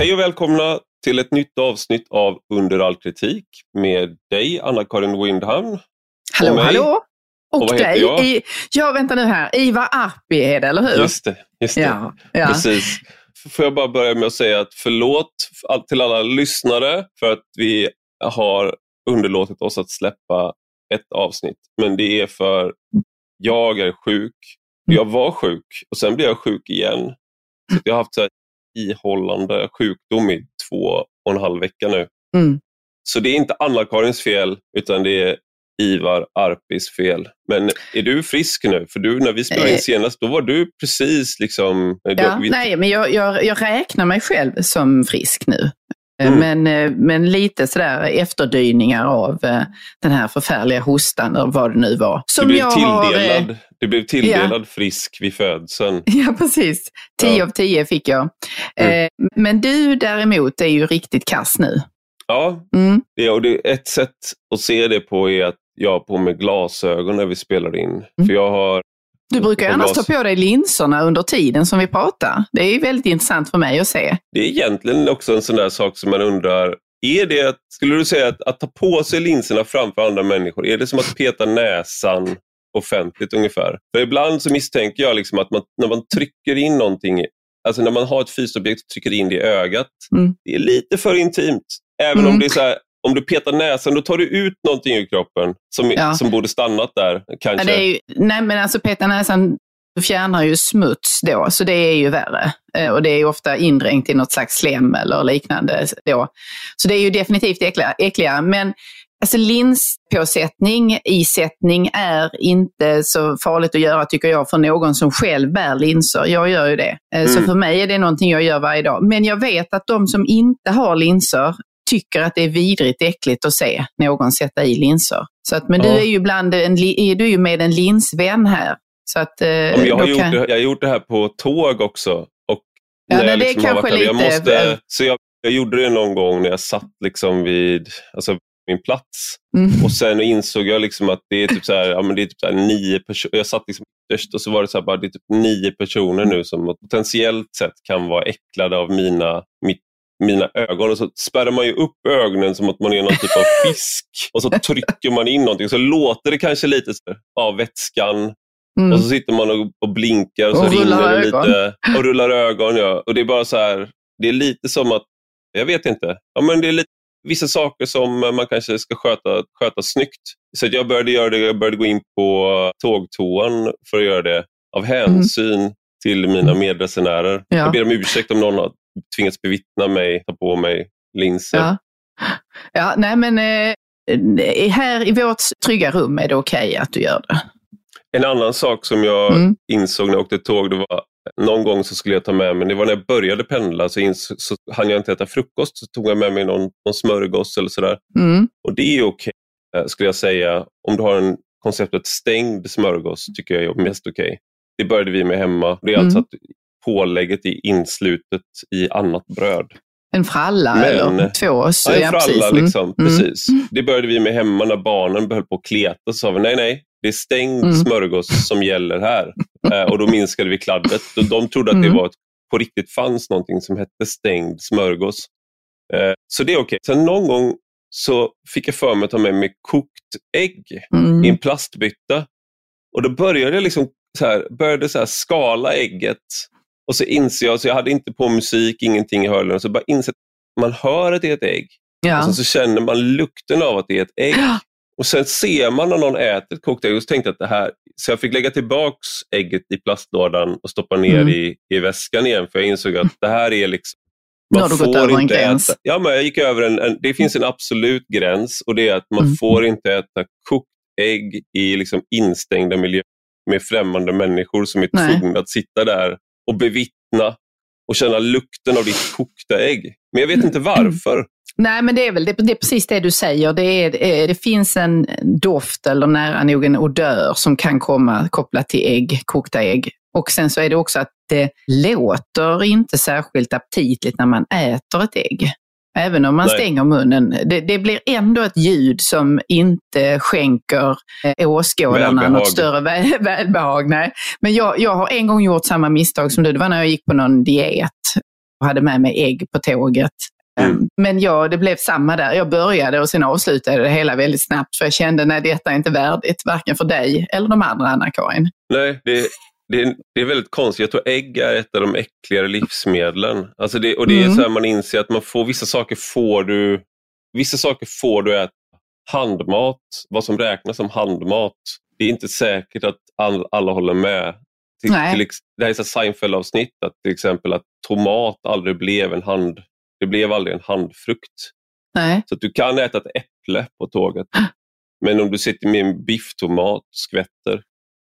Hej och välkomna till ett nytt avsnitt av Under all kritik med dig, Anna-Karin Windhamn. Hallå, Och hallå! Och, Och dig. jag? I, ja, vänta nu här. Ivar Arpi eller hur? Just det, just det. Ja, ja. precis. Får jag bara börja med att säga att förlåt till alla lyssnare för att vi har underlåtit oss att släppa ett avsnitt. Men det är för jag är sjuk. Jag var sjuk och sen blev jag sjuk igen. Så jag har haft så ihållande sjukdom i två och en halv vecka nu. Mm. Så det är inte Anna-Karins fel, utan det är Ivar Arpis fel. Men är du frisk nu? För du, när vi spelade in Eh. senast, då var du precis liksom... Ja, du, vi, nej, men jag, jag, jag räknar mig själv som frisk nu. Eh, Mm. Men, eh, men lite sådär efterdyningar av eh, den här förfärliga hostan, eller vad det nu var. du Som blev jag har, tilldelad, du blev tilldelad frisk vid födseln. Ja, precis. 10 Ja. av 10 fick jag. Mm. Men du däremot är ju riktigt kass nu. Ja, Mm. det, och det, ett sätt att se det på är att jag har på mig glasögon när vi spelar in. För jag har Du brukar ju annars ta på dig linserna under tiden som vi pratar. Det är ju väldigt intressant för mig att se. Det är egentligen också en sån där sak som man undrar, är det, att- skulle du säga att, att ta på sig linserna framför andra människor, är det som att peta näsan offentligt ungefär? För ibland så misstänker jag liksom att man, när man trycker in någonting, alltså när man har ett fysiskt objekt och trycker in det i ögat, Mm. det är lite för intimt. Även om Mm. det är så här, om du petar näsan, då tar du ut någonting ur kroppen som, Ja. som borde stannat där. Ja, Kanske. är ju, nej, men alltså peta näsan fjärnar ju smuts då, så det är ju värre. Eh, Och det är ofta indränkt i något slags slem eller liknande då. Så det är ju definitivt äckligare. äckligare. Men alltså linspåsättning, isättning är inte så farligt att göra tycker jag för någon som själv bär linser. Jag gör ju det. Eh, Så Mm. för mig är det någonting jag gör varje dag. Men jag vet att de som inte har linser tycker att det är vidrigt äckligt att se någon sätta i linser. Så att, men Ja. du är ju bland en, är du ju med en linsvän här. Så att, eh, jag, har gjort kan- det, jag har gjort det här på tåg också. Och Ja, när jag det är liksom kanske där, jag lite- måste, Så jag, jag gjorde det någon gång när jag satt liksom vid alltså, min plats. Mm. Och sen insåg jag liksom att det är typ så här, ja, men det är typ så nio personer. Jag satt liksom och så var det så här, bara, det är typ nio personer nu som potentiellt sett kan vara äcklade av mina, mitt, mina ögon. Och så spärrar man ju upp ögonen som att man är någon typ av fisk. Och så trycker man in någonting. Så låter det kanske lite så av vätskan Mm. och så sitter man och, och blinkar och så Och rullar rinner det ögon. lite. Och rullar ögon. Ja. Och det är bara så här, det är lite som att, jag vet inte, ja, men det är lite, vissa saker som man kanske ska sköta, sköta snyggt. Så att jag började göra det, jag började gå in på tågtoan för att göra det av hänsyn till mina medresenärer. Mm. Ja. Jag ber om ursäkt om någon har tvingats bevittna mig, ta på mig linser. Ja. ja, nej men eh, här i vårt trygga rum är det okej att du gör det. En annan sak som jag Mm. insåg när jag åkte tåg, det var någon gång så skulle jag ta med mig, det var när jag började pendla så, ins- så hann jag inte äta frukost, så tog jag med mig någon, någon smörgås eller sådär. Mm. Och det är okej, eh, skulle jag säga. Om du har en konceptet stängd smörgås tycker jag är mest okej. Det började vi med hemma. Det är Mm. alltså att pålägget är inslutet i annat bröd. En fralla Men- eller två. Så, Ja, ja, för precis. Mm. liksom. Mm. Precis. Det började vi med hemma när barnen höll på att kleta. Så sa vi nej, nej, det är stängd Mm. smörgås som gäller här. Eh, och då minskade vi kladdet. Och de trodde att det Mm. var ett, på riktigt fanns någonting som hette stängd smörgås. Eh, så det är okej. Sen någon gång så fick jag för mig att ta med mig kokt ägg Mm. i en plastbytta. Och då började jag liksom så här, började så här skala ägget. Och så inser jag, så jag hade inte på musik, ingenting i hörlurarna, så bara inser att man hör att det är ett ägg. Ja. Och så känner man lukten av att det är ett ägg. Ja. Och sen ser man när någon äter ett kokt ägg och så tänkte jag att det här, så jag fick lägga tillbaks ägget i plastlådan och stoppa ner Mm. i, i väskan igen för jag insåg att det här är liksom Nu har du gått över en gräns. Äta. Ja, men jag gick över en, en, det finns en absolut gräns och det är att man Mm. får inte äta kokt ägg i liksom instängda miljöer med främmande människor som är Nej. tvungna att sitta där och bevittna och känna lukten av ditt kokta ägg. Men jag vet inte varför. Nej, men det är väl det, det är precis det du säger. Det, är, eh, det finns en doft eller nära nog en odör som kan komma kopplat till ägg, kokta ägg. Och sen så är det också att det låter inte särskilt aptitligt när man äter ett ägg. Även om man Nej. stänger munnen. Det, det blir ändå ett ljud som inte skänker eh, åskådarna Välbehag. något större väl, välbehag. Nej. Men jag, jag har en gång gjort samma misstag som du. Det var när jag gick på någon diet. och hade med mig ägg på tåget. Mm. Um, Men ja, det blev samma där. Jag började och sen avslutade det hela väldigt snabbt för jag kände att detta är inte värdigt, varken för dig eller de andra, Anna-Karin. Nej, det, det, det är väldigt konstigt. Jag tror ägg är ett av de äckligare livsmedlen. Alltså det, och det är Mm. så här man inser att man får, vissa saker får du Vissa saker får du äta. Handmat, vad som räknas som handmat, det är inte säkert att all, alla håller med. Till, till, det här är ett Seinfeld-avsnitt, att till exempel att tomat aldrig blev en hand, det blev aldrig en handfrukt. Nej. Så du kan äta ett äpple på tåget. Men om du sitter med en bifftomat och skvätter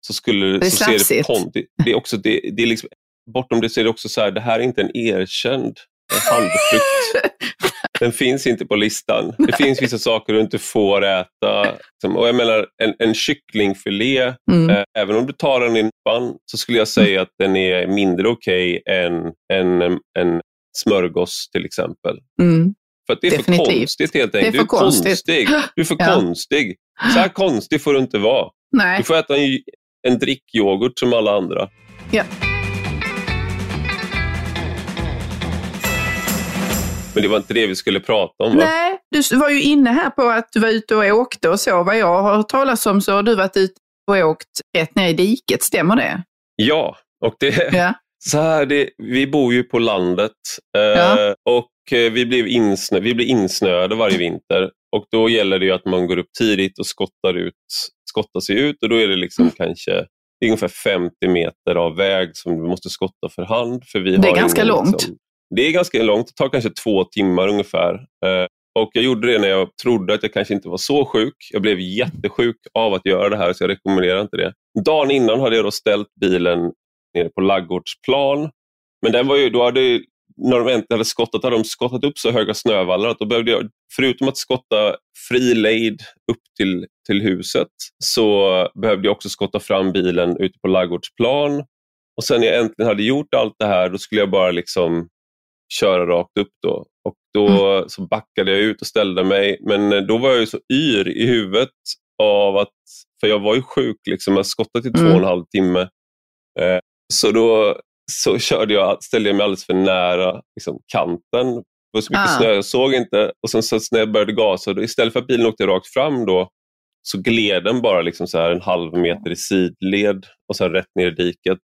så, skulle, Det är så ser det konstigt det är också, det, det är liksom, Bortom det så är det också så här, det här är inte en erkänd eh, handfrukt. Den finns inte på listan. Det finns vissa saker du inte får äta. Och jag menar, en, en kycklingfilé, Mm. eh, även om du tar den i en spann, så skulle jag säga att den är mindre okej än en, en smörgås till exempel. Mm. För att det är för Definitivt. konstigt helt är enkelt. för du är konstigt. konstig. Du är för Ja. konstig. Så här konstig får du inte vara. Nej. Du får äta en, en drickyoghurt som alla andra. Ja. Men det var inte det vi skulle prata om va? Nej, du var ju inne här på att du var ute och åkte och så. Vad jag har hört talas om så har du varit ute och åkt rätt ner i diket, stämmer det? Ja, och det, Ja. så här, det, vi bor ju på landet eh, Ja. och vi, blev insnö, vi blir insnöade varje vinter. Och då gäller det att man går upp tidigt och skottar, ut, skottar sig ut och då är det liksom Mm. kanske det är ungefär 50 meter av väg som du måste skotta för hand. För vi Det är ganska ingen, långt. Liksom, det är ganska långt, det tar kanske två timmar ungefär. Eh, och Jag gjorde det när jag trodde att jag kanske inte var så sjuk. Jag blev jättesjuk av att göra det här så jag rekommenderar inte det. Dagen innan hade jag då ställt bilen nere på Laggårdsplan. Men den var ju, då hade, när de äntligen hade skottat hade de skottat upp så höga snövallar att då behövde jag, förutom att skotta fri lejd upp till, till huset, så behövde jag också skotta fram bilen ute på Laggårdsplan. Och sen när jag äntligen hade gjort allt det här, då skulle jag bara liksom köra rakt upp då. Och då så backade jag ut och ställde mig. Men eh, då var jag ju så yr i huvudet av att, för jag var ju sjuk, liksom, jag skottade i två Mm. och en halv timme. Eh, så då så körde jag, ställde jag mig alldeles för nära liksom, kanten. Det var så mycket Ah. snö, jag såg inte. Och sen så när jag började gasa, då, istället för att bilen åkte rakt fram då, så gled den bara liksom så här en halv meter i sidled och sen rätt ner i diket.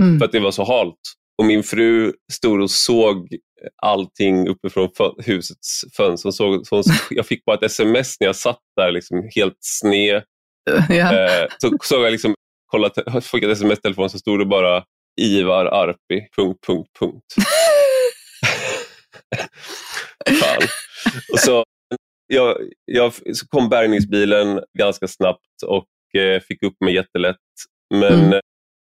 Mm. För att det var så halt. Och min fru stod och såg allting uppifrån husets fönster. Hon Såg, så hon, jag fick bara ett sms när jag satt där liksom helt sned. Ja. Eh, så såg jag liksom, kollat, fick ett sms-telefon så stod det bara Ivar Arpi, punkt, punkt, punkt. Fan. Och så, jag, jag, så kom bärgningsbilen ganska snabbt och eh, fick upp mig jättelätt. Men Mm. eh,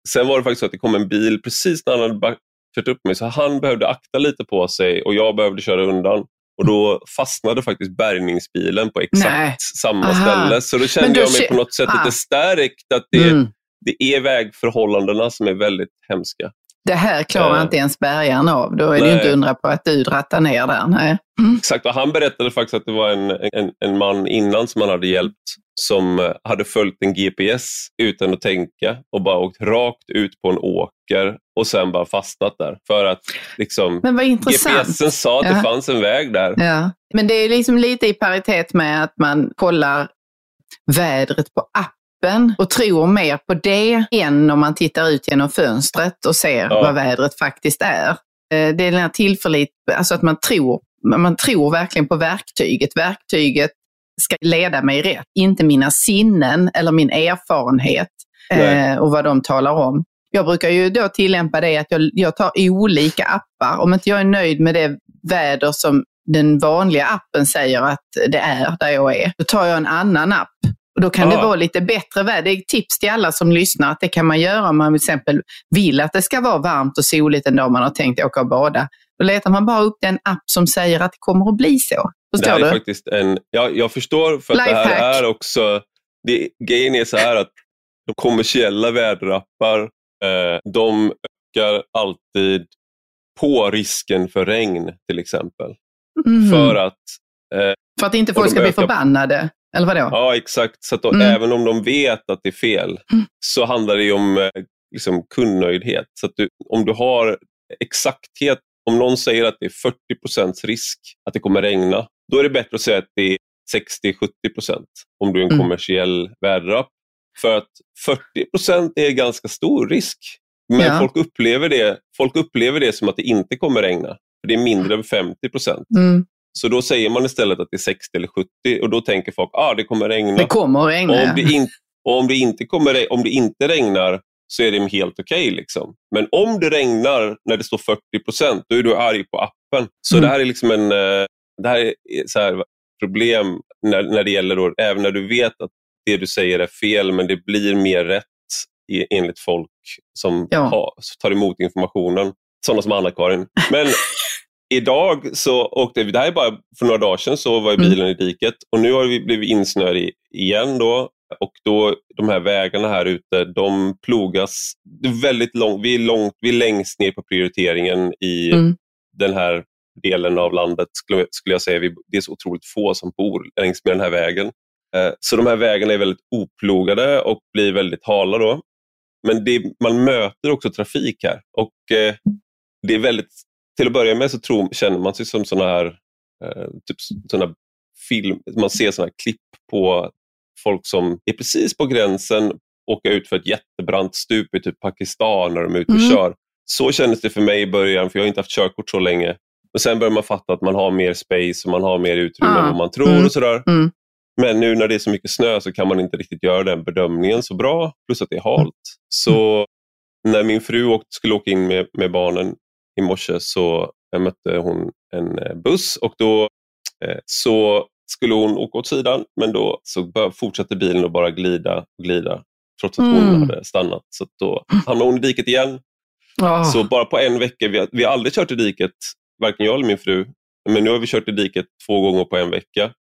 sen var det faktiskt så att det kom en bil precis när han hade back- kört upp mig, så han behövde akta lite på sig och jag behövde köra undan. Och då fastnade faktiskt bärgningsbilen på exakt Nej. samma Aha. ställe. Så då kände då jag mig på något sätt Ah. lite stärkt att det, Mm. Det är vägförhållandena som är väldigt hemska. Det här klarar Eh. inte ens bärgaren av. Då är det ju Nej. inte undra på att du drattar ner där. Nej. Mm. Exakt, och han berättade faktiskt att det var en, en, en man innan som han hade hjälpt som eh, hade följt en GPS utan att tänka och bara åkt rakt ut på en åker och sen bara fastnat där. För att liksom, Men vad intressant. GPSen sa att Ja. det fanns en väg där. Ja. Men det är liksom lite i paritet med att man kollar vädret på appen och tror mer på det än om man tittar ut genom fönstret och ser Ja. vad vädret faktiskt är. Eh, Det är den här tillit, alltså att man tror, man tror verkligen på verktyget. Verktyget ska leda mig rätt, inte mina sinnen eller min erfarenhet Nej. eh, och vad de talar om. Jag brukar ju då tillämpa det att jag, jag tar olika appar. Om inte jag är nöjd med det väder som den vanliga appen säger att det är där jag är, då tar jag en annan app. Och då kan det Ah. vara lite bättre väder. Det är ett tips till alla som lyssnar att det kan man göra om man till exempel vill att det ska vara varmt och soligt en dag man har tänkt åka och bada. Då letar man bara upp den app som säger att det kommer att bli så. Det Förstår här är du? faktiskt en, ja, jag förstår för att det här är också, det, grejen är så här att de kommersiella väderappar, eh, de ökar alltid på risken för regn till exempel. Mhm. För att För att inte folk ska bli ökar- förbannade. Eller vadå? Ja, exakt. Så att då, Mm. även om de vet att det är fel Mm. så handlar det om eh, liksom, kundnöjdhet. Så att du, om du har exakthet om någon säger att det är 40 procents risk att det kommer regna, då är det bättre att säga att det är 60-70 procent om du är en Mm. kommersiell väderapp. För att 40 procent är ganska stor risk. Men Ja. folk, upplever det, folk upplever det som att det inte kommer regna. För Det är mindre än 50 procent. Mm. Så då säger man istället att det är 60 eller 70 och då tänker folk att ah, det kommer regna. Det kommer att och regna. om, det in, och om, det inte kommer, om det inte regnar så är det helt okej. liksom. Men om det regnar när det står 40 procent, då är du arg på appen. Så Mm. det här är liksom en eh, det här är så här, problem när, när det gäller, då, även när du vet att det du säger är fel, men det blir mer rätt enligt folk som Ja. har, tar emot informationen. Sådana som Anna-Karin. Men idag så åkte vi, det här är bara för några dagar sedan, så var Mm. bilen i diket och nu har vi blivit insnöade igen då. Och då, de här vägarna här ute, de plogas väldigt långt. Vi är, långt, vi är längst ner på prioriteringen i Mm. den här delen av landet, skulle, skulle jag säga. Vi, det är så otroligt få som bor längs med den här vägen. Eh, så de här vägarna är väldigt oplogade och blir väldigt hala då. Men det, man möter också trafik här. Och eh, det är väldigt, till att börja med så tror, känner man sig som såna här, eh, typ såna film, man ser såna här klipp på folk som är precis på gränsen åka ut för ett jättebrant stup i typ Pakistan när de är ute och Mm. kör. Så kändes det för mig i början, för jag har inte haft körkort så länge. Och Sen börjar man fatta att man har mer space och man har mer utrymme Ah. än vad man tror. Mm. och sådär. Mm. Men nu när det är så mycket snö så kan man inte riktigt göra den bedömningen så bra, plus att det är halt. Så när min fru skulle åka in med, med barnen i morse så mötte hon en eh, buss och då eh, så skulle hon åka åt sidan men då så fortsatte bilen att bara glida och glida trots att hon Mm. hade stannat. Så då hamnade hon i diket igen. Åh. Så bara på en vecka, vi har, vi har aldrig kört i diket, varken jag eller min fru, men nu har vi kört i diket två gånger på en vecka.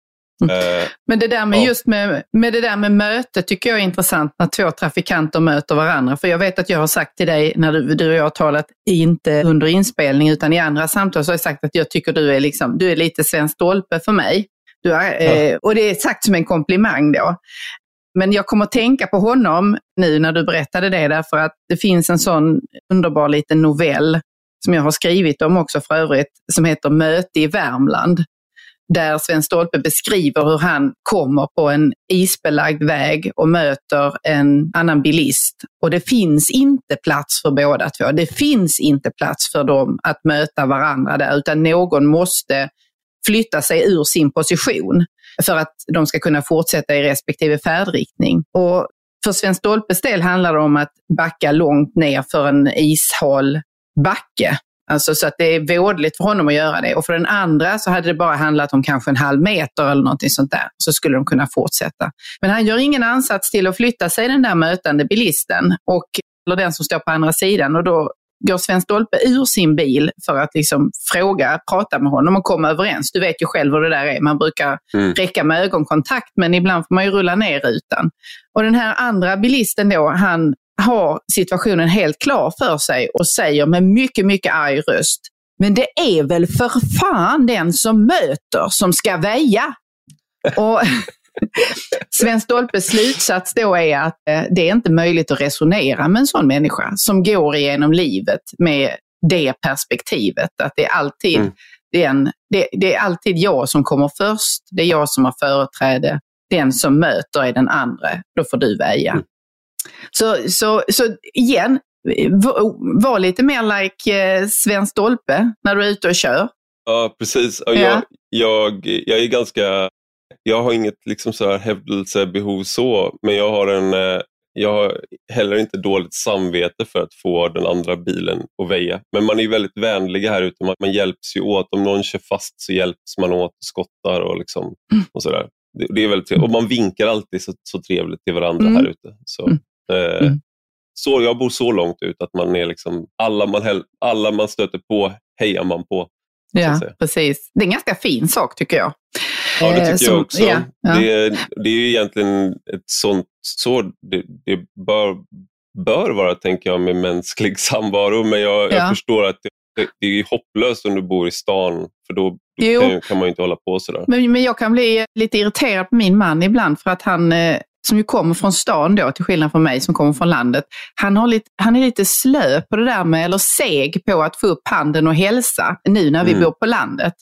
Eh, Men det där med Ja. just med, med det där med möte tycker jag är intressant när två trafikanter möter varandra. För jag vet att jag har sagt till dig när du, du och jag har talat, inte under inspelning utan i andra samtal, så har jag sagt att jag tycker du är, liksom, du är lite Sven Stolpe för mig. Du är, eh, och det är sagt som en komplimang då. Men jag kommer att tänka på honom nu när du berättade det därför att det finns en sån underbar liten novell som jag har skrivit om också för övrigt, som heter Möte i Värmland där Sven Stolpe beskriver hur han kommer på en isbelagd väg och möter en annan bilist. Och det finns inte plats för båda två. Det finns inte plats för dem att möta varandra där, utan någon måste flytta sig ur sin position för att de ska kunna fortsätta i respektive färdriktning. Och för Sven Stolpes del handlar det om att backa långt ner för en ishal backe. Alltså så att det är vådligt för honom att göra det. Och för den andra så hade det bara handlat om kanske en halv meter eller någonting sånt där. Så skulle de kunna fortsätta. Men han gör ingen ansats till att flytta sig den där mötande bilisten, och, eller den som står på andra sidan. Och då går Sven Stolpe ur sin bil för att liksom fråga, prata med honom och komma överens. Du vet ju själv hur det där är. Man brukar Mm. räcka med ögonkontakt, men ibland får man ju rulla ner rutan. Och den här andra bilisten då, han har situationen helt klar för sig och säger med mycket, mycket arg röst, men det är väl för fan den som möter som ska väja. Och Sven Stolpes slutsats då är att eh, det är inte möjligt att resonera med en sån människa som går igenom livet med det perspektivet. Att det är alltid, Mm. den, det, det är alltid jag som kommer först, det är jag som har företräde. Den som möter är den andra, då får du väja. Mm. Så, så, så igen, var, lite mer like eh, Sven Stolpe när du är ute och kör. Ja, precis. Och Ja. jag, jag, jag är ganska... Jag har inget liksom så här hävdelsebehov så, men jag har, en, eh, jag har heller inte dåligt samvete för att få den andra bilen att väja. Men man är väldigt vänliga här ute. Man, man hjälps ju åt. Om någon kör fast så hjälps man åt och skottar och, liksom, Mm. och sådär. Det, det är väldigt trevligt. Och man vinkar alltid så, så trevligt till varandra Mm. här ute. Så, Mm. Eh, Mm. så Jag bor så långt ut att man är liksom, alla, man, alla man stöter på hejar man på. Ja, precis. Det är en ganska fin sak tycker jag. Ja, det Eh, tycker som- jag också. ja, ja. Det, är, det är ju egentligen ett sånt, så det, det bör, bör vara, tänker jag, med mänsklig samvaro. Men jag, Ja. jag förstår att det, det är hopplöst om du bor i stan, för då, då kan man ju inte hålla på sådär. Men, men jag kan bli lite irriterad på min man ibland för att han, eh, som ju kommer från stan då, till skillnad från mig som kommer från landet, han, har lite, han är lite slö på det där med, eller seg på att få upp handen och hälsa nu när vi Mm. bor på landet.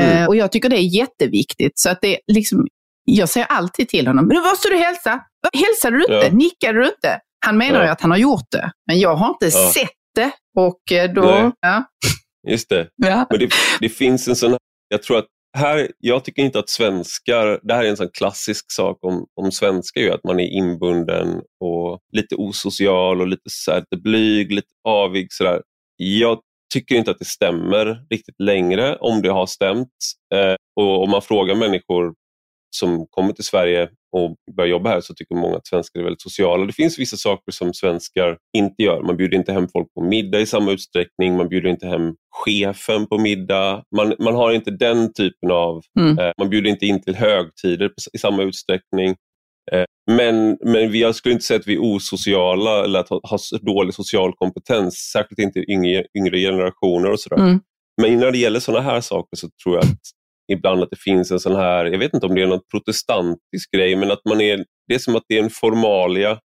Mm. Eh, och jag tycker det är jätteviktigt. Så att det liksom, jag säger alltid till honom, men måste du hälsa? Hälsade du inte? Ja. Nickade du inte? Han menar Ja. ju att han har gjort det, men jag har inte Ja. sett det. Och eh, då, ja, Just det. ja. Men det, det finns en sån här, jag tror att här, jag tycker inte att svenskar, det här är en sån klassisk sak om, om svenskar ju, att man är inbunden och lite osocial och lite, så här, lite blyg, lite avig. Så där. Jag tycker inte att det stämmer riktigt längre, om det har stämt. Eh, och om man frågar människor som kommer till Sverige och börjar jobba här så tycker många att svenskar är väldigt sociala. Det finns vissa saker som svenskar inte gör. Man bjuder inte hem folk på middag i samma utsträckning. Man bjuder inte hem chefen på middag. Man, man har inte den typen av... Mm. Eh, man bjuder inte in till högtider i samma utsträckning. Eh, men men vi, jag skulle inte säga att vi är osociala eller att ha, ha dålig social kompetens. Särskilt inte yngre, yngre generationer och sådär. Mm. Men när det gäller sådana här saker så tror jag att ibland att det finns en sån här, jag vet inte om det är något protestantisk grej, men att man är, det är som att det är en formalia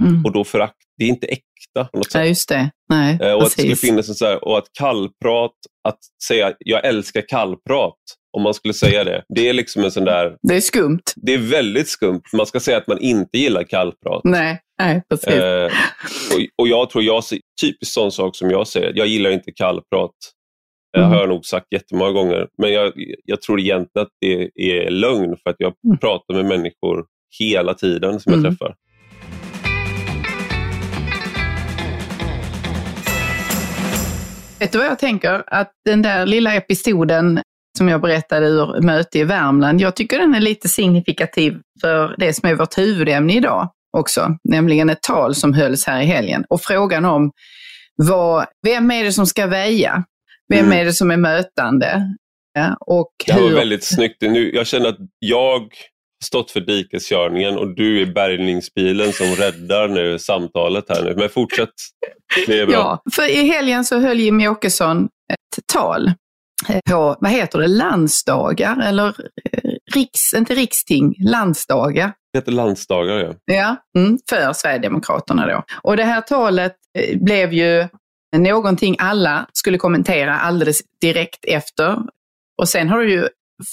Mm. och då förakt, det är inte äkta på något Ja, sätt. just det. Nej, Eh, och att det skulle finnas en så här, och att kallprat, att säga jag älskar kallprat, om man skulle säga det, det är liksom en sån där, Det är skumt. det är väldigt skumt. Man ska säga att man inte gillar kallprat. Nej, nej precis. Eh, och, och jag tror, jag, typiskt sån sak som jag säger, jag gillar inte kallprat. Det Mm. har jag nog sagt jättemånga gånger. Men jag, jag tror egentligen att det är lögn för att jag Mm. pratar med människor hela tiden som jag Mm. träffar. Vet du vad jag tänker? Att den där lilla episoden som jag berättade ur möte i Värmland, jag tycker den är lite signifikativ för det som är vårt huvudämne idag också, nämligen ett tal som hölls här i helgen. Och frågan om vad, vem är det som ska väja? Vem Mm. är det som är mötande? Ja, och Det här var hur, väldigt snyggt. Nu, jag känner att jag stått för dikeskörningen och du är bärgningsbilen som räddar nu samtalet här nu. Men fortsätt. Det är bra. Ja, för i helgen så höll Jimmie Åkesson ett tal eh, på, vad heter det, landsdagar eller eh, riks, inte riksting, landsdagar. Det heter landsdagar. Ja. Ja, mm, för Sverigedemokraterna då. Och det här talet eh, blev ju någonting alla skulle kommentera alldeles direkt efter. Och sen har det ju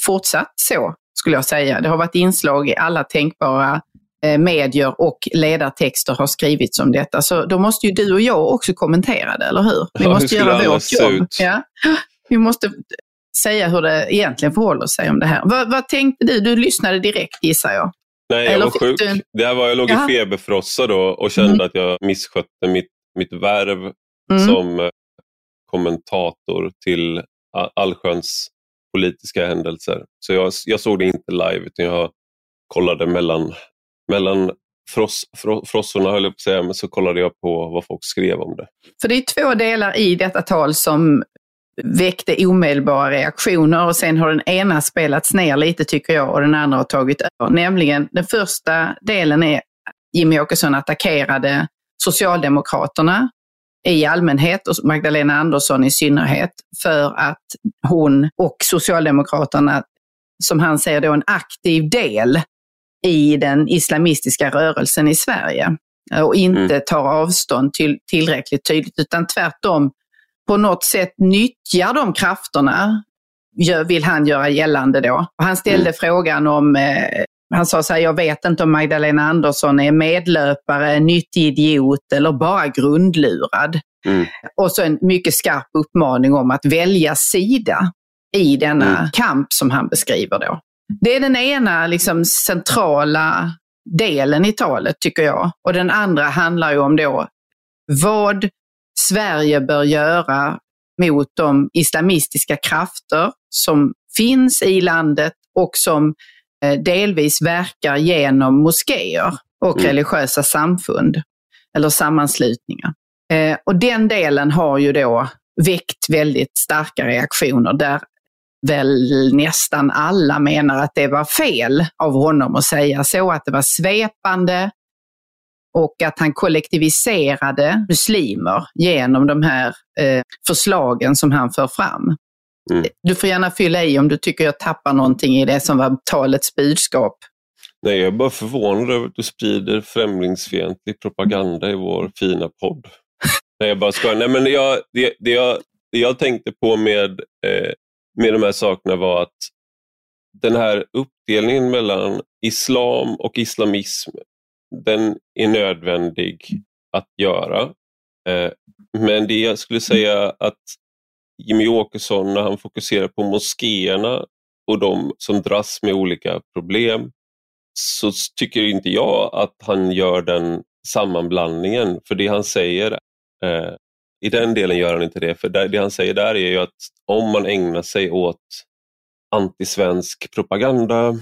fortsatt så, skulle jag säga. Det har varit inslag i alla tänkbara eh, medier och ledartexter har skrivits om detta. Så då måste ju du och jag också kommentera det, eller hur? Vi Ja, måste skulle göra vårt jobb. Ja. Vi måste säga hur det egentligen förhåller sig om det här. Vad, vad tänkte du? Du lyssnade direkt gissar jag. Nej, jag Eller var sjuk. du- Det här var, jag låg Jaha. i feberfrossa då och kände Mm. att jag misskötte mitt, mitt värv Mm. som eh, kommentator till allsköns politiska händelser. Så jag, jag såg det inte live utan jag kollade mellan, mellan fross, fro, frossorna höll jag på att säga, men så kollade jag på vad folk skrev om det. För det är två delar i detta tal som väckte omedelbara reaktioner och sen har den ena spelats ner lite tycker jag och den andra har tagit över. Nämligen den första delen är Jimmie Åkesson attackerade Socialdemokraterna i allmänhet och Magdalena Andersson i synnerhet för att hon och Socialdemokraterna, som han säger då, en aktiv del i den islamistiska rörelsen i Sverige och inte tar avstånd till, tillräckligt tydligt utan tvärtom på något sätt nyttjar de krafterna, vill han göra gällande då. Och han ställde Mm. frågan om, eh, han sa så här, jag vet inte om Magdalena Andersson är medlöpare, nyttig idiot eller bara grundlurad. Mm. Och så en mycket skarp uppmaning om att välja sida i denna Mm. kamp som han beskriver då. Det är den ena liksom, centrala delen i talet tycker jag. Och den andra handlar ju om då vad Sverige bör göra mot de islamistiska krafter som finns i landet och som delvis verkar genom moskéer och Mm. religiösa samfund eller sammanslutningar. Eh, och den delen har ju då väckt väldigt starka reaktioner där väl nästan alla menar att det var fel av honom att säga så, att det var svepande och att han kollektiviserade muslimer genom de här eh, förslagen som han för fram. Mm. Du får gärna fylla i om du tycker jag tappar någonting i det som var talets budskap. Nej, jag är bara förvånad över att du sprider främlingsfientlig propaganda i vår fina podd. Nej, jag bara skojar. Nej, men jag, det, det, jag, det jag tänkte på med, eh, med de här sakerna var att den här uppdelningen mellan islam och islamism, den är nödvändig att göra. Eh, men det jag skulle säga att Jimmy Åkesson, när han fokuserar på moskéerna och de som dras med olika problem, så tycker inte jag att han gör den sammanblandningen. För det han säger, eh, i den delen gör han inte det. För det, det han säger där är ju att om man ägnar sig åt antisvensk propaganda,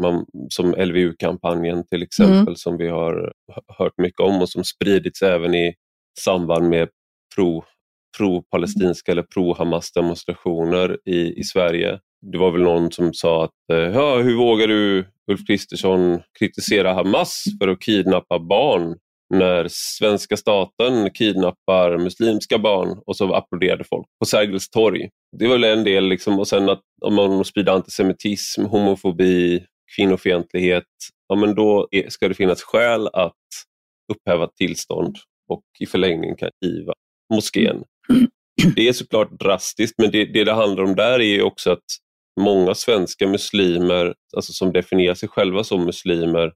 man, som LVU-kampanjen till exempel mm. som vi har hört mycket om och som spridits även i samband med pro, pro-palestinska eller pro-Hamas demonstrationer i, i Sverige. Det var väl någon som sa att eh, ja, hur vågar du Ulf Kristersson kritisera Hamas för att kidnappa barn när svenska staten kidnappar muslimska barn och så applåderade folk på Sergels torg. Det var väl en del, liksom, och sen att om man sprider antisemitism, homofobi, kvinnofientlighet, ja, men då ska det finnas skäl att upphäva tillstånd och i förlängningen kan IVA moskén. Det är såklart drastiskt, men det, det det handlar om där är också att många svenska muslimer, alltså som definierar sig själva som muslimer,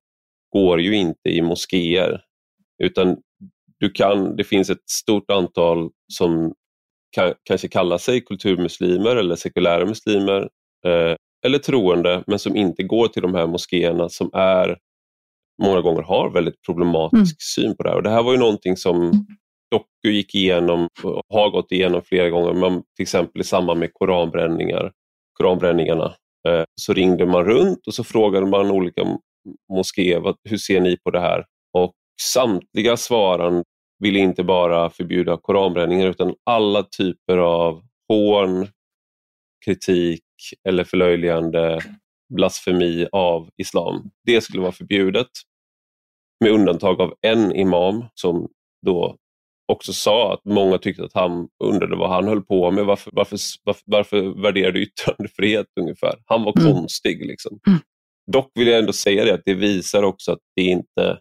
går ju inte i moskéer. Utan du kan, det finns ett stort antal som kan, kanske kallar sig kulturmuslimer eller sekulära muslimer eh, eller troende men som inte går till de här moskéerna som är många gånger har väldigt problematisk mm. syn på det här. Och det här var ju någonting som Doku gick igenom och har gått igenom flera gånger, men till exempel i samband med koranbränningar, koranbränningarna eh, så ringde man runt och så frågade man olika moskéer, hur ser ni på det här? Och samtliga svarande ville inte bara förbjuda koranbränningar utan alla typer av hån, kritik eller förlöjligande blasfemi av islam. Det skulle vara förbjudet med undantag av en imam som då också sa att många tyckte att han undrade vad han höll på med. Varför, varför, varför, varför värderar du yttrandefrihet ungefär? Han var mm. konstig. Liksom. Mm. Dock vill jag ändå säga det att det visar också att det inte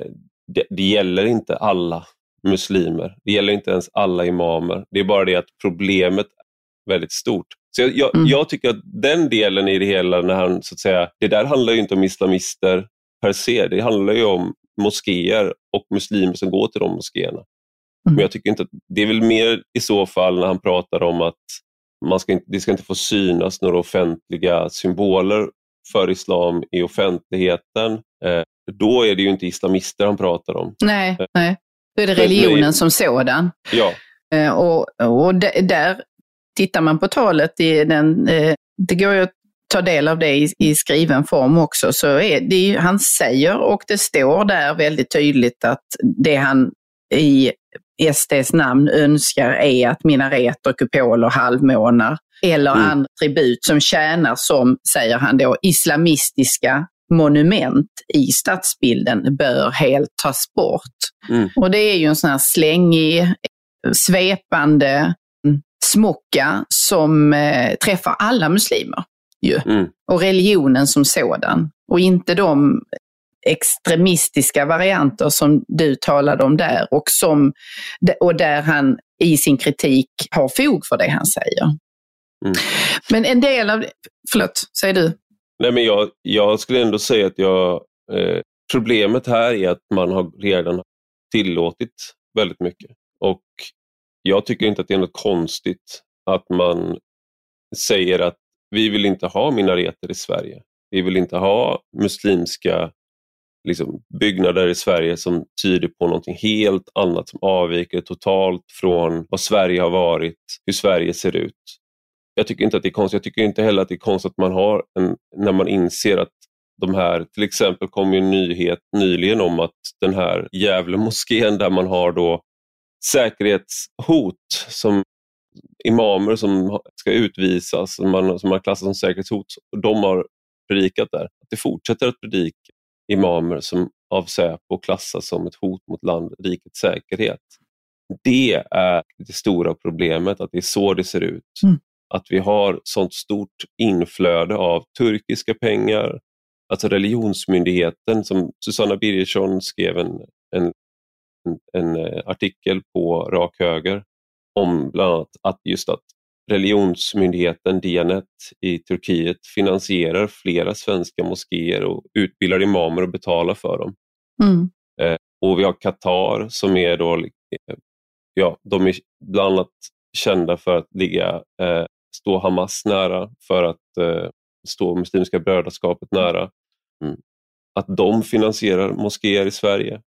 eh, det, det gäller inte alla muslimer. Det gäller inte ens alla imamer. Det är bara det att problemet är väldigt stort. Så jag, jag, mm. jag, tycker att den delen i det hela, när han, så att säga, det där handlar ju inte om islamister per se. Det handlar ju om moskéer och muslimer som går till de moskéerna. Mm. Men jag tycker inte att, det är väl mer i så fall när han pratar om att man ska inte, det ska inte få synas några offentliga symboler för islam i offentligheten. Eh, då är det ju inte islamister han pratar om. Nej, eh, nej. då är det religionen men, som sådan. Ja. Eh, och, och där tittar man på talet, i den, eh, det går ju att ta del av det i, i skriven form också, så är det han säger och det står där väldigt tydligt att det han i SDs namn önskar är att minareter, kupoler, halvmånar eller mm. andra tribut som tjänar som, säger han då, islamistiska monument i stadsbilden bör helt tas bort. Mm. Och det är ju en sån här slängig, svepande smocka som eh, träffar alla muslimer. Ju. Mm. Och religionen som sådan. Och inte de extremistiska varianter som du talade om där och, som, och där han i sin kritik har fog för det han säger. Mm. Men en del av, förlåt, säger du? Nej, men jag, jag skulle ändå säga att jag, eh, problemet här är att man har redan tillåtit väldigt mycket. Och jag tycker inte att det är något konstigt att man säger att vi vill inte ha minareter i Sverige. Vi vill inte ha muslimska liksom, byggnader i Sverige som tyder på någonting helt annat som avviker totalt från vad Sverige har varit, hur Sverige ser ut. Jag tycker inte att det är konstigt. Jag tycker inte heller att det är konstigt att man har en, när man inser att de här, till exempel kom ju en nyhet nyligen om att den här Gävle moskén där man har då säkerhetshot som imamer som ska utvisas, som man, som man klassar som säkerhetshot, de har predikat där. Att det fortsätter att predika imamer som av Säpo klassas som ett hot mot land, rikets säkerhet. Det är det stora problemet, att det är så det ser ut. Mm. Att vi har sånt stort inflöde av turkiska pengar, alltså religionsmyndigheten som Susanna Birgersson skrev en, en, en, en artikel på Rak Höger om bland annat att just att religionsmyndigheten Diyanet i Turkiet finansierar flera svenska moskéer och utbildar imamer och betalar för dem. Mm. Eh, och vi har Qatar som är då, eh, ja, de är bland annat kända för att ligga, eh, stå Hamas nära, för att stå Muslimska brödraskapet nära. Mm. Att de finansierar moskéer i Sverige.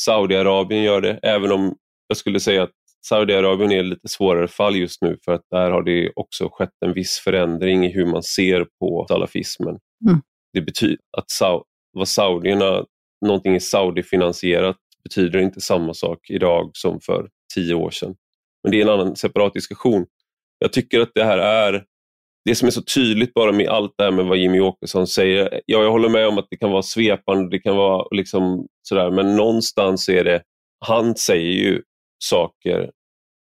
Saudiarabien gör det, även om jag skulle säga att Saudiarabien är ett lite svårare fall just nu för att där har det också skett en viss förändring i hur man ser på salafismen. Mm. Det betyder att Sa vad saudierna, någonting är Saudi-finansierat betyder inte samma sak idag som för tio år sedan. Men det är en annan separat diskussion. Jag tycker att det här är det som är så tydligt bara med allt det här med vad Jimmy Åkesson säger. Ja, jag håller med om att det kan vara svepande, det kan vara liksom sådär, men någonstans är det, han säger ju saker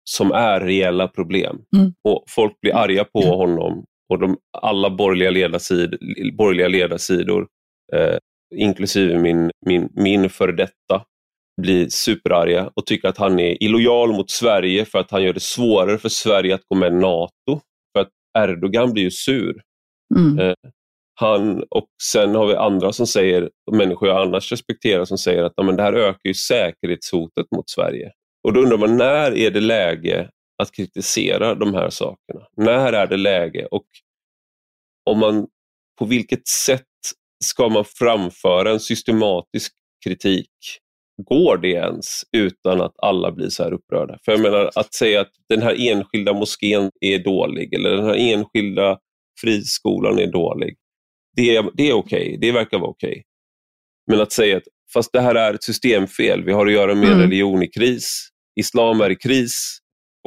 som är reella problem. Mm. Och Folk blir arga på mm. honom och de, alla borgerliga ledarsidor, borgerliga ledarsidor eh, inklusive min, min, min före detta, blir superarga och tycker att han är illojal mot Sverige för att han gör det svårare för Sverige att gå med NATO. För att Erdogan blir ju sur. Mm. Eh, han, och Sen har vi andra som säger, människor jag annars respekterar, som säger att men det här ökar ju säkerhetshotet mot Sverige. Och Då undrar man, när är det läge att kritisera de här sakerna? När är det läge? Och om man, På vilket sätt ska man framföra en systematisk kritik? Går det ens utan att alla blir så här upprörda? För jag menar, att säga att den här enskilda moskén är dålig eller den här enskilda friskolan är dålig, det är, det är okej. Okay. Det verkar vara okej. Okay. Men att säga att fast det här är ett systemfel, vi har att göra med mm. religion i kris, islam är i kris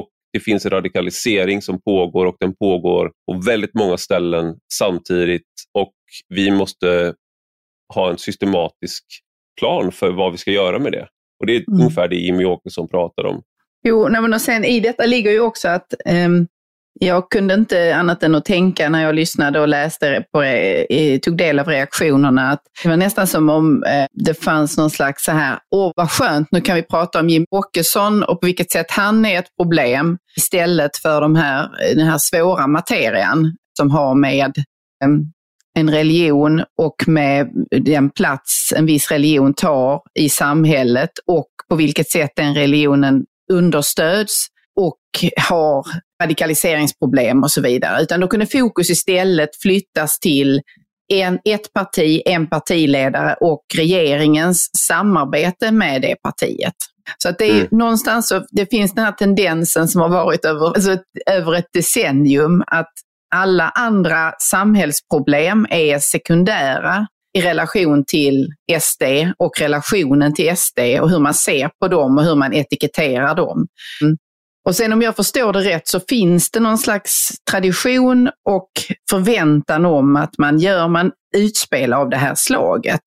och det finns en radikalisering som pågår och den pågår på väldigt många ställen samtidigt och vi måste ha en systematisk plan för vad vi ska göra med det. Och Det är mm. ungefär det Jimmy Åkesson pratar om. Jo, nej, men och sen i detta ligger ju också att um, jag kunde inte annat än att tänka när jag lyssnade och läste på, tog del av reaktionerna, att det var nästan som om eh, det fanns någon slags så här, åh vad skönt, nu kan vi prata om Jim Åkesson och på vilket sätt han är ett problem istället för de här, eh, den här svåra materian som har med eh, en religion och med den plats en viss religion tar i samhället och på vilket sätt den religionen understöds har radikaliseringsproblem och så vidare. Utan då kunde fokus istället flyttas till en, ett parti, en partiledare och regeringens samarbete med det partiet. Så att det är mm. någonstans så, det finns den här tendensen som har varit över, alltså, över ett decennium att alla andra samhällsproblem är sekundära i relation till SD och relationen till SD och hur man ser på dem och hur man etiketterar dem. Mm. Och sen om jag förstår det rätt så finns det någon slags tradition och förväntan om att man gör man utspel av det här slaget,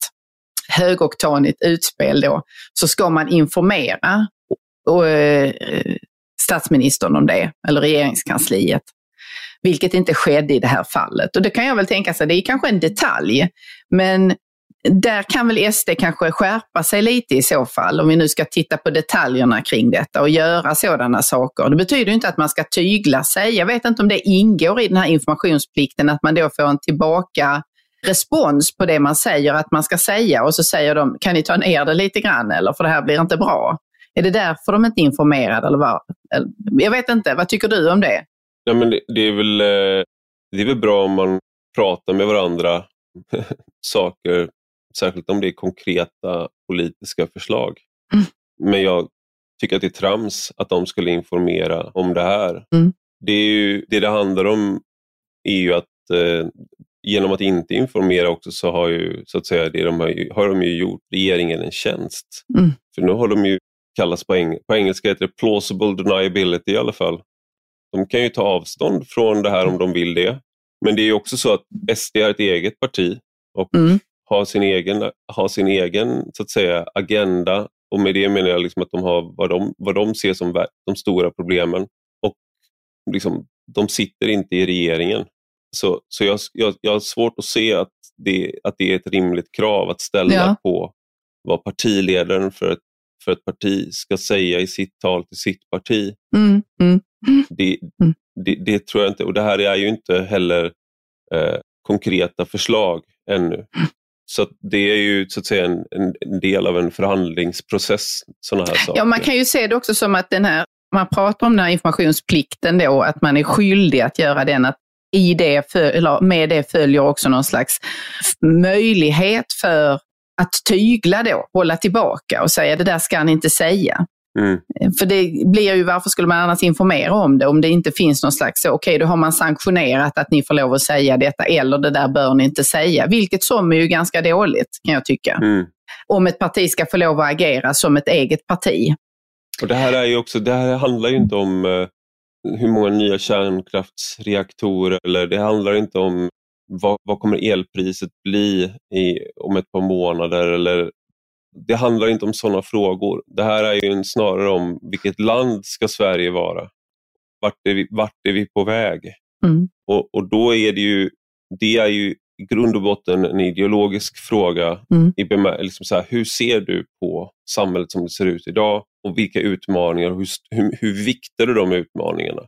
högoktanigt utspel då, så ska man informera och, eh, statsministern om det, eller regeringskansliet. Vilket inte skedde i det här fallet. Och det kan jag väl tänka sig, det är kanske en detalj, men där kan väl SD kanske skärpa sig lite i så fall, om vi nu ska titta på detaljerna kring detta och göra sådana saker. Det betyder inte att man ska tygla sig. Jag vet inte om det ingår i den här informationsplikten, att man då får en tillbaka respons på det man säger att man ska säga och så säger de, kan ni ta ner det lite grann eller för det här blir inte bra. Är det därför de inte är informerade eller vad? Jag vet inte, vad tycker du om det? Ja, men det, det är väl, eh, det är väl bra om man pratar med varandra saker Särskilt om det är konkreta politiska förslag. Mm. Men jag tycker att det är trams att de skulle informera om det här. Mm. Det, är ju, det det handlar om är ju att eh, genom att inte informera också så har ju, så att säga, det de har, har de ju gjort regeringen en tjänst. Mm. För nu har de ju kallas på, eng på engelska heter det plausible deniability i alla fall. De kan ju ta avstånd från det här om de vill det. Men det är också så att SD är ett eget parti och mm har sin egen, har sin egen så att säga, agenda och med det menar jag liksom att de har vad de, vad de ser som de stora problemen. Och liksom, De sitter inte i regeringen. Så, så jag, jag, jag har svårt att se att det, att det är ett rimligt krav att ställa Ja. på vad partiledaren för ett, för ett parti ska säga i sitt tal till sitt parti. Mm, mm, Det, Mm. det, det tror jag inte, och det här är ju inte heller eh, konkreta förslag ännu. Så att det är ju så att säga en, en, del av en förhandlingsprocess, sådana här saker. Ja, man kan ju se det också som att den här, man pratar om den här informationsplikten då, att man är skyldig att göra den, att i det, eller med det följer också någon slags möjlighet för att tygla då, hålla tillbaka och säga det där ska han inte säga. Mm. För det blir ju, varför skulle man annars informera om det om det inte finns någon slags, så, okej då har man sanktionerat att ni får lov att säga detta eller det där bör ni inte säga. Vilket som är ju ganska dåligt kan jag tycka. Mm. Om ett parti ska få lov att agera som ett eget parti. Och det här är ju också, det här handlar ju inte om eh, hur många nya kärnkraftsreaktorer eller det handlar inte om vad, vad kommer elpriset bli i, om ett par månader eller det handlar inte om sådana frågor. Det här är ju snarare om vilket land ska Sverige vara? Vart är vi, vart är vi på väg? Mm. Och, och då är det ju, det är ju i grund och botten en ideologisk fråga. Mm. I liksom så här, hur ser du på samhället som det ser ut idag och vilka utmaningar, hur, hur, hur viktar du de utmaningarna?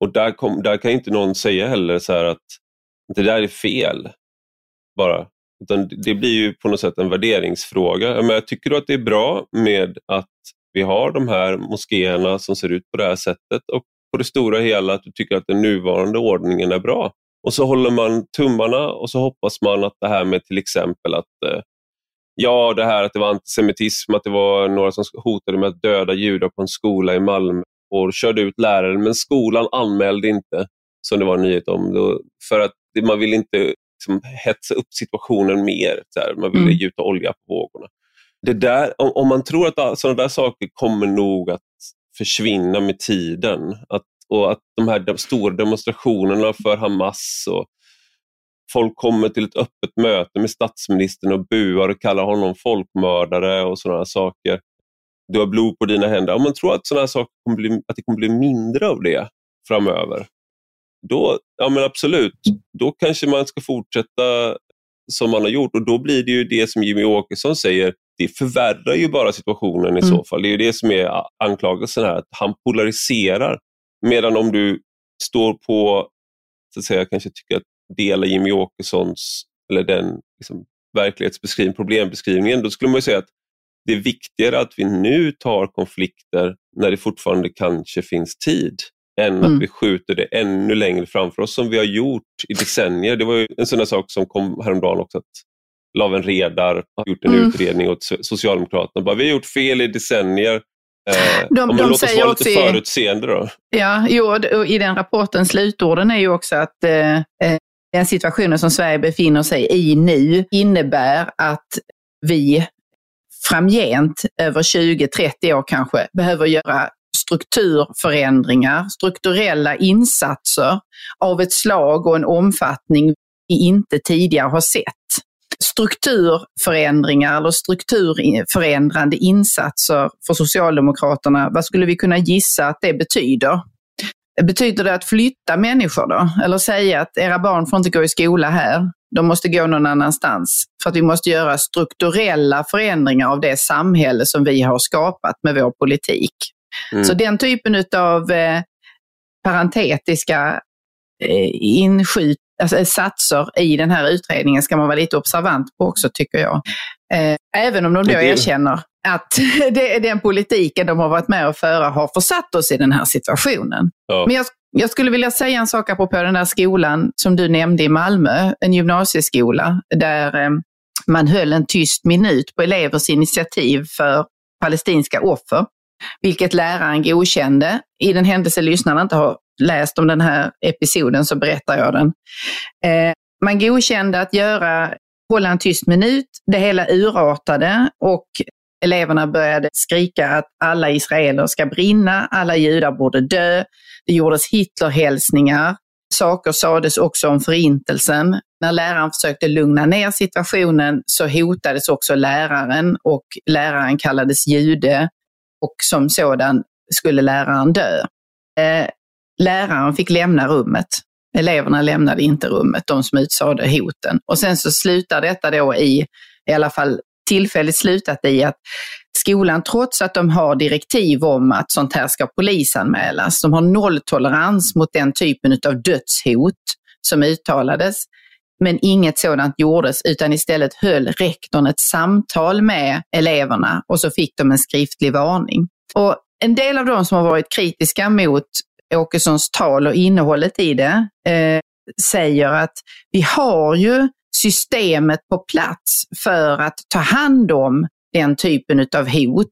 Och där, kom, där kan inte någon säga heller så att det där är fel. bara. Utan det blir ju på något sätt en värderingsfråga. Jag, tycker du att det är bra med att vi har de här moskéerna som ser ut på det här sättet och på det stora hela att du tycker att den nuvarande ordningen är bra? Och så håller man tummarna och så hoppas man att det här med till exempel att eh, ja, det här att det var antisemitism, att det var några som hotade med att döda judar på en skola i Malmö och körde ut läraren, men skolan anmälde inte, som det var en nyhet om, för att man vill inte liksom, hetsa upp situationen mer. Så här, man ville Mm. gjuta olja på vågorna. Det där, om, om man tror att sådana där saker kommer nog att försvinna med tiden, att, och att de här de stora demonstrationerna för Hamas och folk kommer till ett öppet möte med statsministern och buar och kallar honom folkmördare och sådana saker. Du har blod på dina händer. Om man tror att sådana saker kommer bli, att det kommer bli mindre av det framöver, då, ja men absolut, då kanske man ska fortsätta som man har gjort och då blir det ju det som Jimmy Åkesson säger, det förvärrar ju bara situationen i Mm. så fall. Det är ju det som är anklagelsen här, att han polariserar. Medan om du står på, så att säga, kanske tycker att dela Jimmy Åkessons, eller den liksom, verklighetsbeskrivningen, problembeskrivningen, då skulle man ju säga att det är viktigare att vi nu tar konflikter när det fortfarande kanske finns tid, än Mm. att vi skjuter det ännu längre framför oss som vi har gjort i decennier. Det var ju en sån sak som kom häromdagen också, att Laven Redar har gjort en Mm. utredning åt So- Socialdemokraterna. Bara, vi har gjort fel i decennier. Eh, De- de låt oss vara lite i- förutseende då. Ja, jo, i den rapporten, slutorden är ju också att eh, eh, den situationen som Sverige befinner sig i nu innebär att vi framgent, över 20-30 år kanske, behöver göra strukturförändringar, strukturella insatser av ett slag och en omfattning vi inte tidigare har sett. Strukturförändringar eller strukturförändrande insatser för Socialdemokraterna, vad skulle vi kunna gissa att det betyder? Betyder det att flytta människor då? Eller säga att era barn får inte gå i skola här, de måste gå någon annanstans. För att vi måste göra strukturella förändringar av det samhälle som vi har skapat med vår politik. Mm. Så den typen av eh, parentetiska eh, inskjut, alltså, satser i den här utredningen ska man vara lite observant på också tycker jag. Eh, även om de då erkänner att det, den politiken de har varit med och föra har försatt oss i den här situationen. Ja. Men jag, jag skulle vilja säga en sak apropå den där skolan som du nämnde i Malmö, en gymnasieskola där eh, man höll en tyst minut på elevers initiativ för palestinska offer, vilket läraren godkände. I den händelse lyssnarna inte har läst om den här episoden så berättar jag den. Eh, man godkände att göra, hålla en tyst minut, det hela urartade och eleverna började skrika att alla israeler ska brinna, alla judar borde dö. Det gjordes Hitlerhälsningar. Saker sades också om förintelsen. När läraren försökte lugna ner situationen så hotades också läraren och läraren kallades jude och som sådan skulle läraren dö. Eh, läraren fick lämna rummet. Eleverna lämnade inte rummet, de som utsade hoten. Och sen så slutar detta då i, i alla fall tillfälligt slutat i att skolan, trots att de har direktiv om att sånt här ska polisanmälas, de har nolltolerans mot den typen av dödshot som uttalades, men inget sådant gjordes utan istället höll rektorn ett samtal med eleverna och så fick de en skriftlig varning. Och en del av de som har varit kritiska mot Åkessons tal och innehållet i det eh, säger att vi har ju systemet på plats för att ta hand om den typen av hot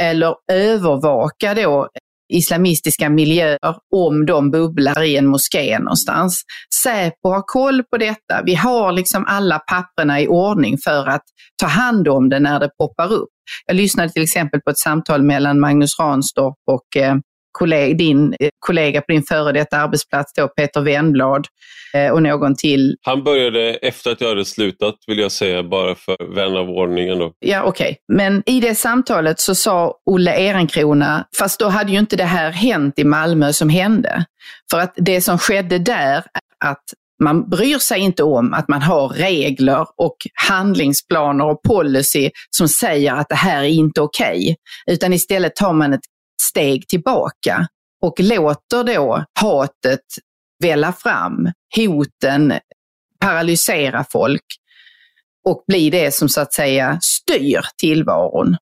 eller övervaka då islamistiska miljöer om de bubblar i en moské någonstans. Säpo har koll på detta. Vi har liksom alla papperna i ordning för att ta hand om det när det poppar upp. Jag lyssnade till exempel på ett samtal mellan Magnus Ranstorp och eh, kollega, din eh, kollega på din före detta arbetsplats, då, Peter Wennblad eh, och någon till. Han började efter att jag hade slutat, vill jag säga, bara för vän av ordningen. Då. Ja, okej. Okay. Men i det samtalet så sa Olle Ehrenkrona, fast då hade ju inte det här hänt i Malmö som hände. För att det som skedde där är att man bryr sig inte om att man har regler och handlingsplaner och policy som säger att det här är inte okej. Okay, utan istället tar man ett steg tillbaka och låter då hatet välla fram, hoten paralysera folk och bli det som så att säga styr tillvaron.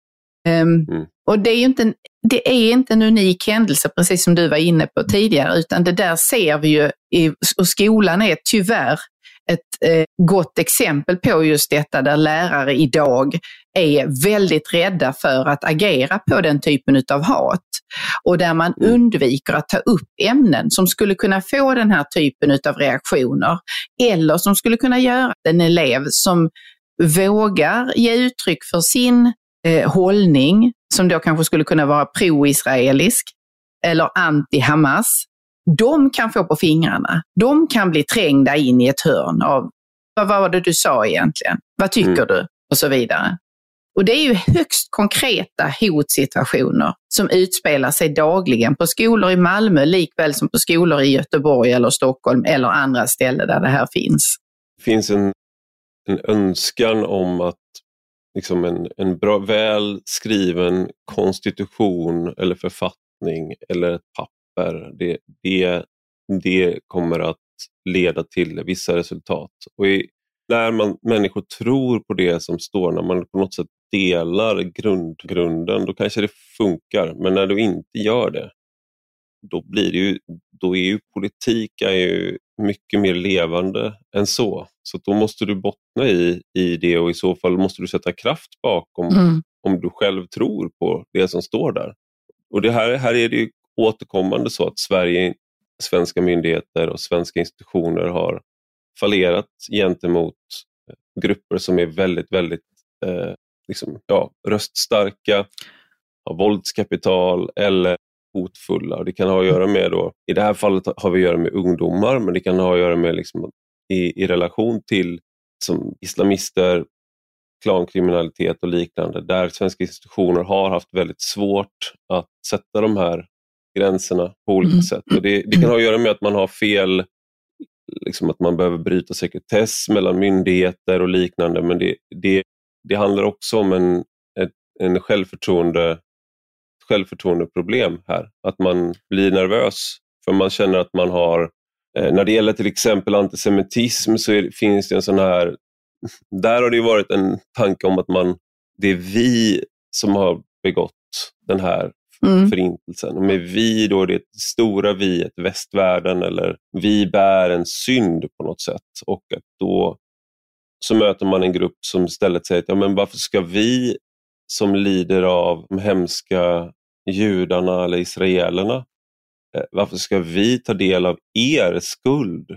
Um, mm. Och det är ju inte en, det är inte en unik händelse, precis som du var inne på tidigare, utan det där ser vi ju, i, och skolan är tyvärr ett eh, gott exempel på just detta där lärare idag är väldigt rädda för att agera på den typen av hat och där man mm. undviker att ta upp ämnen som skulle kunna få den här typen av reaktioner eller som skulle kunna göra en elev som vågar ge uttryck för sin eh, hållning, som då kanske skulle kunna vara pro-israelisk eller anti-Hamas, de kan få på fingrarna. De kan bli trängda in i ett hörn av vad var det du sa egentligen? Vad tycker mm. du? Och så vidare. Och det är ju högst konkreta hotsituationer som utspelar sig dagligen på skolor i Malmö likväl som på skolor i Göteborg eller Stockholm eller andra ställen där det här finns. Det finns en, en önskan om att liksom en, en bra, väl skriven konstitution eller författning eller ett papper, det, det, det kommer att leda till vissa resultat. Och i, när man, människor tror på det som står, när man på något sätt delar grund, grunden, då kanske det funkar. Men när du inte gör det, då, blir det ju, då är ju politik är ju mycket mer levande än så. Så då måste du bottna i, i det och i så fall måste du sätta kraft bakom mm. om du själv tror på det som står där. Och det här, här är det ju återkommande så att Sverige, svenska myndigheter och svenska institutioner har fallerat gentemot eh, grupper som är väldigt, väldigt eh, liksom, ja, röststarka, har våldskapital eller hotfulla. Det kan ha att göra med, då, i det här fallet har vi att göra med ungdomar, men det kan ha att göra med liksom, i, i relation till som islamister, klankriminalitet och liknande, där svenska institutioner har haft väldigt svårt att sätta de här gränserna på olika mm. sätt. Och det, det, kan ha att göra med att man har fel, liksom att man behöver bryta sekretess mellan myndigheter och liknande, men det, det, det handlar också om en, ett, en självförtroende, självförtroendeproblem här. Att man blir nervös för man känner att man har, eh, när det gäller till exempel antisemitism så är, finns det en sån här, där har det varit en tanke om att man, det är vi som har begått den här mm. förintelsen. Och med vi då det stora vi, ett västvärlden eller vi bär en synd på något sätt. Och att då så möter man en grupp som istället säger att ja, men varför ska vi som lider av de hemska judarna eller israelerna, eh, varför ska vi ta del av er skuld?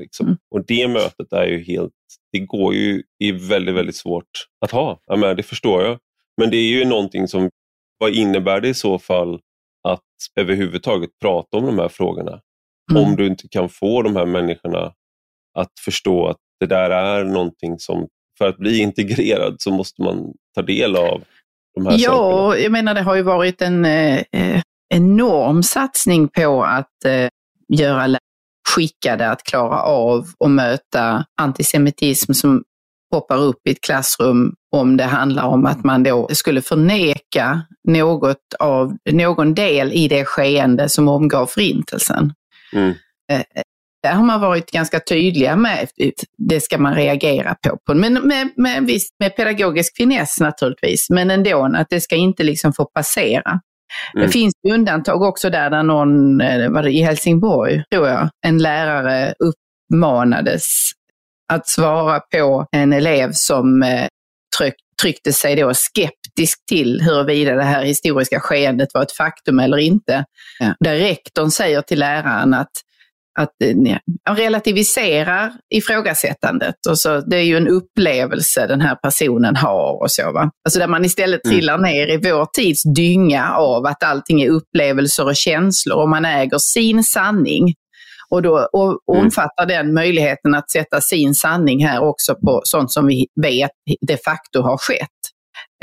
Liksom. Mm. Och det mötet är ju helt, det går ju är väldigt, väldigt svårt att ha. Ja, men det förstår jag. Men det är ju någonting som, vad innebär det i så fall att överhuvudtaget prata om de här frågorna? Mm. Om du inte kan få de här människorna att förstå att det där är någonting som, för att bli integrerad så måste man ta del av de här ja, sakerna. Ja, jag menar det har ju varit en eh, enorm satsning på att eh, göra skickade att klara av att möta antisemitism som poppar upp i ett klassrum om det handlar om att man då skulle förneka något av, någon del i det skeende som omgav förintelsen. Mm. Eh, där har man varit ganska tydliga med, det ska man reagera på. Men med, med, viss, med pedagogisk finess naturligtvis, men ändå att det ska inte liksom få passera. Mm. Det finns undantag också där, där någon, eh, var det i Helsingborg, tror jag, en lärare uppmanades att svara på en elev som eh, tryck, tryckte sig då skeptisk till huruvida det här historiska skeendet var ett faktum eller inte. Ja. Där rektorn säger till läraren att att ja, relativiserar ifrågasättandet. Och så, det är ju en upplevelse den här personen har och så. Va? Alltså där man istället mm. trillar ner i vår tids dynga av att allting är upplevelser och känslor och man äger sin sanning. Och då och, och mm. omfattar den möjligheten att sätta sin sanning här också på sånt som vi vet de facto har skett.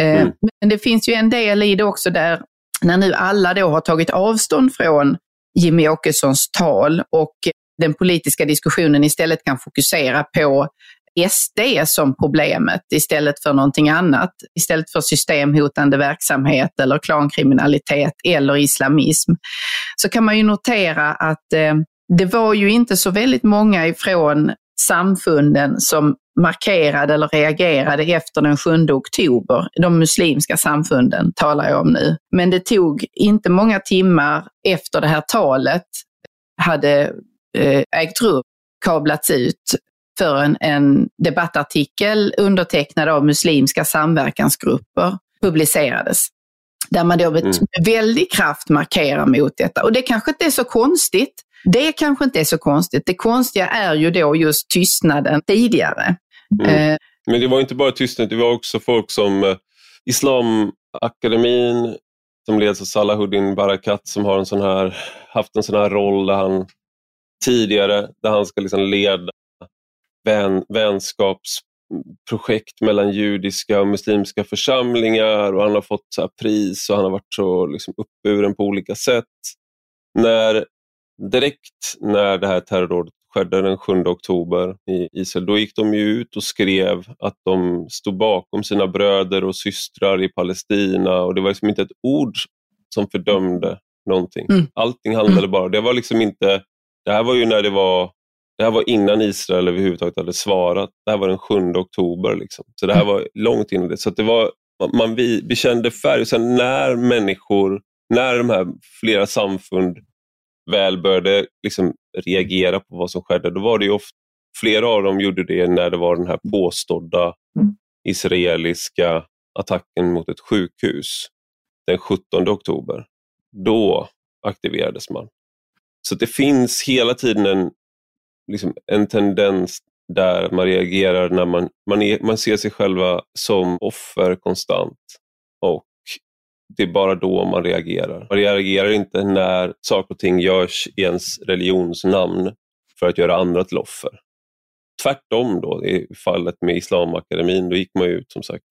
Eh, mm. Men det finns ju en del i det också där när nu alla då har tagit avstånd från Jimmy Åkessons tal och den politiska diskussionen istället kan fokusera på SD som problemet istället för någonting annat. Istället för systemhotande verksamhet eller klankriminalitet eller islamism. Så kan man ju notera att eh, det var ju inte så väldigt många ifrån samfunden som markerade eller reagerade efter den 7 oktober. De muslimska samfunden talar jag om nu. Men det tog inte många timmar efter det här talet hade eh, ägt rum, kablats ut för en, en debattartikel undertecknad av muslimska samverkansgrupper publicerades. Där man då med mm. väldig kraft markerar mot detta. Och det kanske inte är så konstigt. Det kanske inte är så konstigt. Det konstiga är ju då just tystnaden tidigare. Mm. Eh, Men det var inte bara tystnad, det var också folk som eh, Islamakademin som leds av Salahuddin Barakat som har en sån här, haft en sån här roll där han tidigare, där han ska liksom leda vän, vänskapsprojekt mellan judiska och muslimska församlingar och han har fått så pris och han har varit så liksom uppburen på olika sätt. När direkt när det här terrordådet skedde den 7 oktober i Israel, då gick de ut och skrev att de stod bakom sina bröder och systrar i Palestina och det var liksom inte ett ord som fördömde någonting. Mm. Allting handlade bara, det var liksom inte, det här var ju när det var det här var innan Israel överhuvudtaget hade svarat. Det här var den 7 oktober. Liksom. Så det här var långt innan det. Så det var, man bekände färg. Och sen när människor, när de här flera samfund väl började liksom reagera på vad som skedde, då var det ju ofta, flera av dem gjorde det när det var den här påstådda mm. israeliska attacken mot ett sjukhus den 17 oktober. Då aktiverades man. Så det finns hela tiden en, liksom, en tendens där man reagerar när man, man, är, man ser sig själva som offer konstant. Och det är bara då man reagerar. Man reagerar inte när saker och ting görs i ens religions namn för att göra andra till offer. Tvärtom då, i fallet med Islamakademin, då gick man ut som sagt.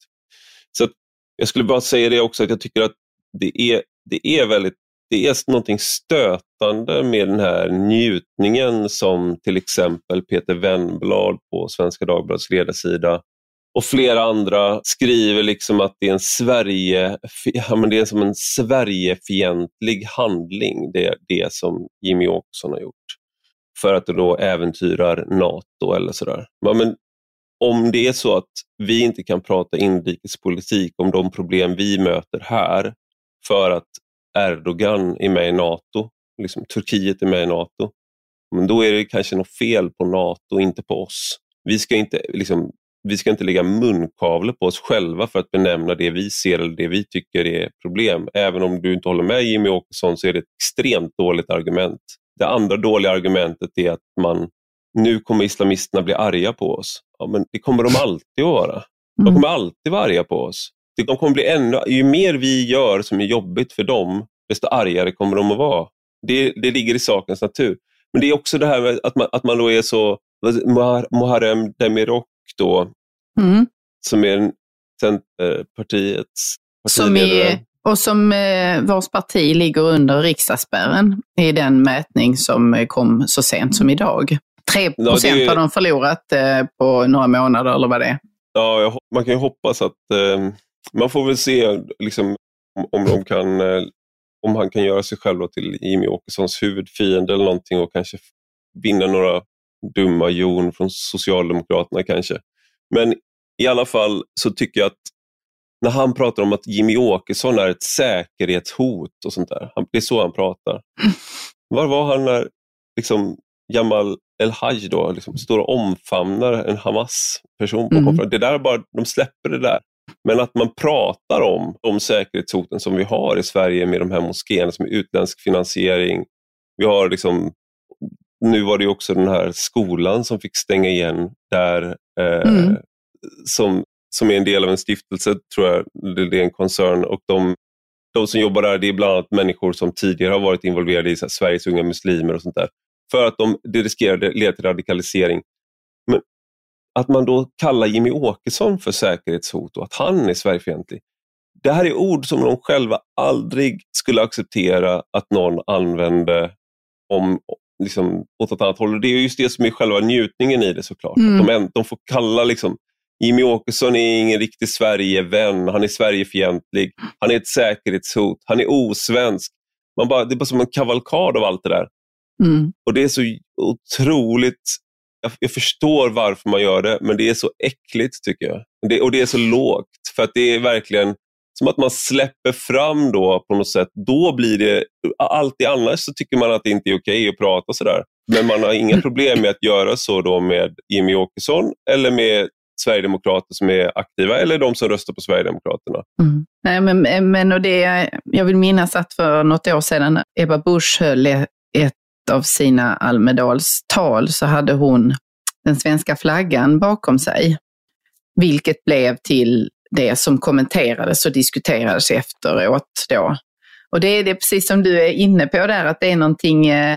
Så Jag skulle bara säga det också, att jag tycker att det är, det är väldigt det är någonting stötande med den här njutningen som till exempel Peter Wennblad på Svenska Dagbladets ledarsida och flera andra skriver liksom att det är en Sverige, ja, men det är som en Sverigefientlig handling, det, det som Jimmy Åkesson har gjort. För att det då äventyrar NATO eller sådär. Ja, men om det är så att vi inte kan prata inrikespolitik om de problem vi möter här för att Erdogan är med i NATO, liksom Turkiet är med i NATO, men då är det kanske något fel på NATO, inte på oss. Vi ska inte liksom, vi ska inte lägga munkavle på oss själva för att benämna det vi ser eller det vi tycker är problem. Även om du inte håller med Jimmy Åkesson så är det ett extremt dåligt argument. Det andra dåliga argumentet är att man nu kommer islamisterna bli arga på oss. Ja, men det kommer de alltid att vara. De mm. kommer alltid vara arga på oss. De kommer bli ännu, ju mer vi gör som är jobbigt för dem, desto argare kommer de att vara. Det, det ligger i sakens natur. Men det är också det här med att man, att man då är så, Muharrem Demirok då, mm. som är Centerpartiets som är och som eh, vars parti ligger under riksdagsspärren i den mätning som kom så sent som idag. 3 procent ja, har de förlorat eh, på några månader eller vad det är. Ja, man kan ju hoppas att eh, man får väl se liksom, om, de kan, eh, om han kan göra sig själv till Jimmy Åkessons huvudfiende eller någonting och kanske vinna några dumma jon från Socialdemokraterna kanske. Men i alla fall så tycker jag att när han pratar om att Jimmy Åkesson är ett säkerhetshot och sånt där. Det är så han pratar. Var var han när liksom, Jamal El-Haj då liksom, står och omfamnar en Hamas-person på mm. Det där bara, de släpper det där. Men att man pratar om de säkerhetshoten som vi har i Sverige med de här moskéerna som är utländsk finansiering. Vi har liksom, nu var det också den här skolan som fick stänga igen där eh, mm. som som är en del av en stiftelse, tror jag, det är en koncern. Och de, de som jobbar där det är bland annat människor som tidigare har varit involverade i här, Sveriges unga muslimer och sånt där. För att de, det riskerar att leda till radikalisering. Men att man då kallar Jimmy Åkesson för säkerhetshot och att han är Sverigefientlig. Det här är ord som de själva aldrig skulle acceptera att någon använde om, liksom, åt ett annat håll. Det är just det som är själva njutningen i det såklart. Mm. De, de får kalla liksom, Jimmy Åkesson är ingen riktig Sverigevän, han är Sverigefientlig, han är ett säkerhetshot, han är osvensk. Man bara, det är bara som en kavalkad av allt det där. Mm. Och Det är så otroligt, jag, jag, förstår varför man gör det, men det är så äckligt tycker jag. Det, och det är så lågt, för att det är verkligen som att man släpper fram då på något sätt. Då blir det, alltid annars så tycker man att det inte är okej okay att prata sådär. Men man har inga problem med att göra så då med Jimmy Åkesson eller med sverigedemokrater som är aktiva eller de som röstar på Sverigedemokraterna. Mm. Nej, men, men och det, jag vill minnas att för något år sedan Ebba Busch höll e-, ett av sina Almedalstal så hade hon den svenska flaggan bakom sig. Vilket blev till det som kommenterades och diskuterades efteråt då. Och det är det precis som du är inne på där, att det är någonting eh,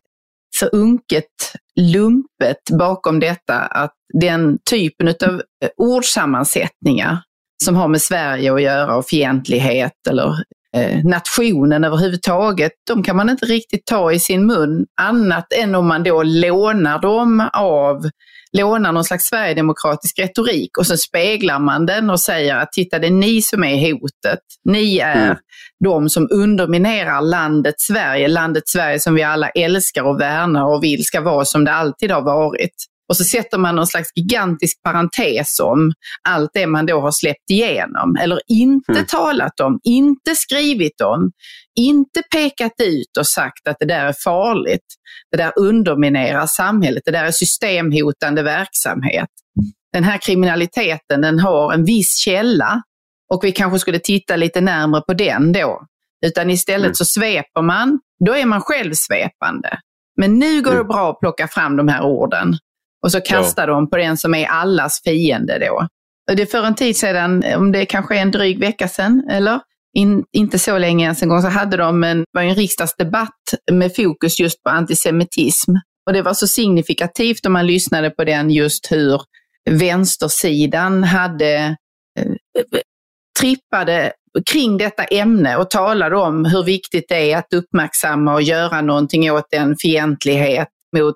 så unket, lumpet bakom detta att den typen av eh, ordsammansättningar som har med Sverige att göra och fientlighet eller eh, nationen överhuvudtaget, de kan man inte riktigt ta i sin mun annat än om man då lånar dem av lånar någon slags sverigedemokratisk retorik och så speglar man den och säger att titta det är ni som är hotet. Ni är mm. de som underminerar landet Sverige, landet Sverige som vi alla älskar och värnar och vill ska vara som det alltid har varit. Och så sätter man någon slags gigantisk parentes om allt det man då har släppt igenom, eller inte mm. talat om, inte skrivit om, inte pekat ut och sagt att det där är farligt. Det där underminerar samhället, det där är systemhotande verksamhet. Den här kriminaliteten den har en viss källa och vi kanske skulle titta lite närmare på den då. Utan istället mm. så sveper man, då är man själv svepande. Men nu går det mm. bra att plocka fram de här orden och så kastar ja. de på den som är allas fiende då. Och det för en tid sedan, om det kanske är en dryg vecka sedan, eller? In, inte så länge ens en gång, så hade de en, var en riksdagsdebatt med fokus just på antisemitism. Och det var så signifikativt om man lyssnade på den just hur vänstersidan hade eh, trippade kring detta ämne och talade om hur viktigt det är att uppmärksamma och göra någonting åt den fientlighet mot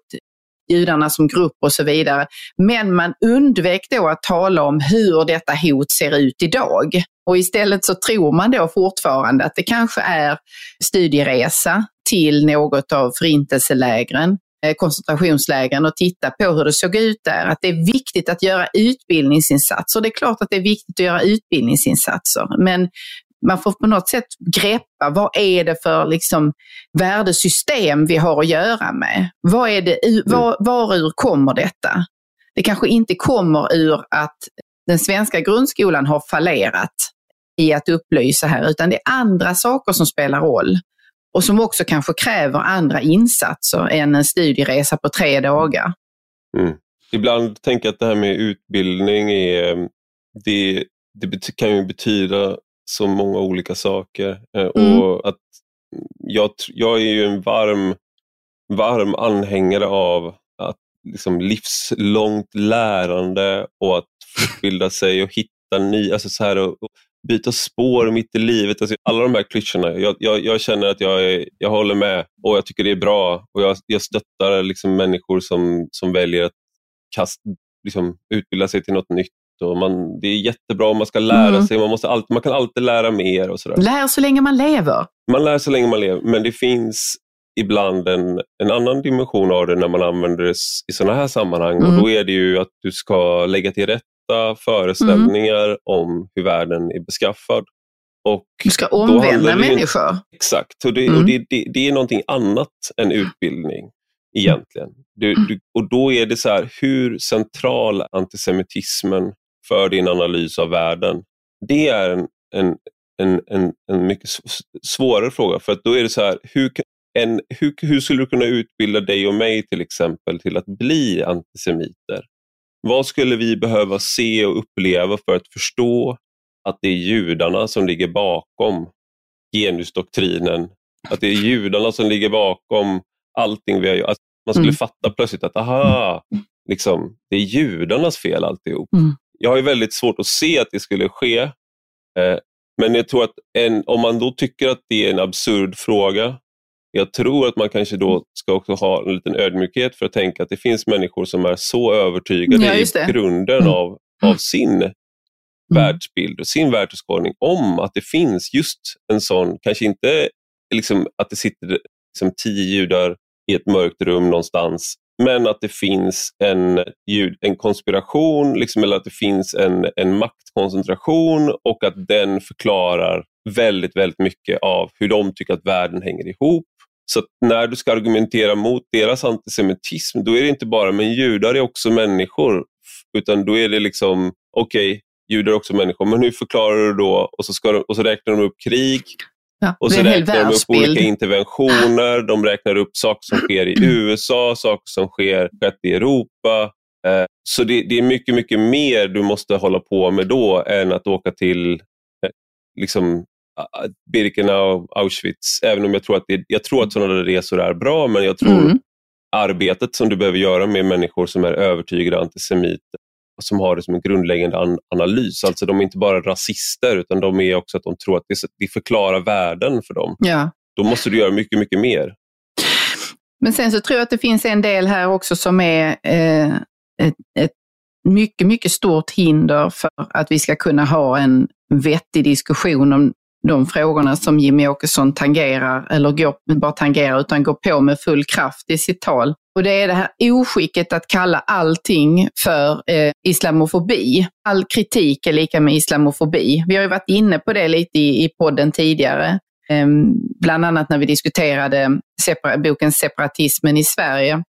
judarna som grupp och så vidare. Men man undvek då att tala om hur detta hot ser ut idag. Och istället så tror man då fortfarande att det kanske är studieresa till något av förintelselägren eh, koncentrationslägren och titta på hur det såg ut där. Att det är viktigt att göra utbildningsinsatser. Det är klart att det är viktigt att göra utbildningsinsatser, men man får på något sätt greppa vad är det för liksom värdesystem vi har att göra med. Vad är det, mm. var, varur kommer detta? Det kanske inte kommer ur att den svenska grundskolan har fallerat i att upplysa här, utan det är andra saker som spelar roll och som också kanske kräver andra insatser än en studieresa på tre dagar. Mm. Ibland tänker jag att det här med utbildning är, det, det kan ju betyda så många olika saker. Eh, mm. Och att jag, jag är ju en varm, varm anhängare av att liksom livslångt lärande och att fortbilda sig och hitta nya... Alltså så här, och, byta spår mitt i livet. Alltså, alla de här klyschorna. Jag, jag, jag känner att jag, är, jag håller med och jag tycker det är bra. Och Jag, jag stöttar liksom människor som, som väljer att kast, liksom, utbilda sig till något nytt. Och man, det är jättebra om man ska lära Mm. sig. Man, måste alltid, man kan alltid lära mer. och sådär. Lär så länge man lever. Man lär så länge man lever, men det finns ibland en, en annan dimension av det när man använder det i sådana här sammanhang. Mm. Och Då är det ju att du ska lägga till rätta föreställningar om hur världen är beskaffad. Och Du ska omvända människor. Exakt, och, det, Mm. och det, det, det är någonting annat än utbildning egentligen. Du, Mm. du, och då är det så här, hur central antisemitismen för din analys av världen? Det är en, en, en, en, en mycket sv- svårare fråga. För att då är det så här, hur, en, hur, hur skulle du kunna utbilda dig och mig till exempel till att bli antisemiter? Vad skulle vi behöva se och uppleva för att förstå att det är judarna som ligger bakom genusdoktrinen? Att det är judarna som ligger bakom allting vi har gjort? Att man skulle Mm. fatta plötsligt att aha, liksom, det är judarnas fel alltihop. Mm. Jag har ju väldigt svårt att se att det skulle ske. Eh, men jag tror att en, om man då tycker att det är en absurd fråga, jag tror att man kanske då ska också ha en liten ödmjukhet för att tänka att det finns människor som är så övertygade Ja, i grunden Mm. av, av sin världsbild och sin världsåskådning om att det finns just en sån, kanske inte liksom att det sitter liksom tio judar i ett mörkt rum någonstans, men att det finns en, ljud, en konspiration liksom, eller att det finns en, en maktkoncentration och att den förklarar väldigt, väldigt mycket av hur de tycker att världen hänger ihop. Så att när du ska argumentera mot deras antisemitism, då är det inte bara men judar är också människor, utan då är det liksom, okej, judar är också människor, men hur förklarar du då? Och så, ska de, och så räknar de upp krig, Ja, och så räknar de upp olika interventioner, de räknar upp saker som sker i USA, saker som sker i Europa. Eh, Så det, det är mycket, mycket mer du måste hålla på med då än att åka till eh, liksom, Birkenau, Auschwitz. Även om jag tror att, det, jag tror att sådana resor är bra, men jag tror Mm. arbetet som du behöver göra med människor som är övertygade antisemiter som har det som en grundläggande an analys. Alltså de är inte bara rasister utan de är också att de tror att det, det förklarar världen för dem. Ja. Då måste du göra mycket, mycket mer. Men sen så tror jag att det finns en del här också som är eh, ett, ett mycket, mycket stort hinder för att vi ska kunna ha en vettig diskussion om de frågorna som Jimmy Åkesson tangerar, eller går, bara tangerar, utan går på med full kraft i sitt tal. Och det är det här oskicket att kalla allting för eh, islamofobi. All kritik är lika med islamofobi. Vi har ju varit inne på det lite i, i podden tidigare. Eh, bland annat när vi diskuterade separa, boken Separatismen i Sverige.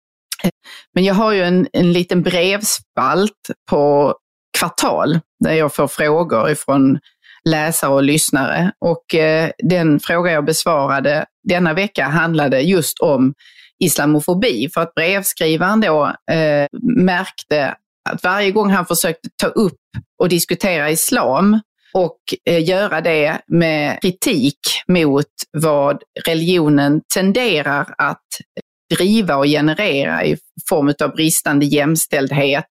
Men jag har ju en, en liten brevspalt på kvartal där jag får frågor ifrån läsare och lyssnare. Och eh, den fråga jag besvarade denna vecka handlade just om islamofobi. För att brevskrivaren då eh, märkte att varje gång han försökte ta upp och diskutera islam och eh, göra det med kritik mot vad religionen tenderar att driva och generera i form av bristande jämställdhet,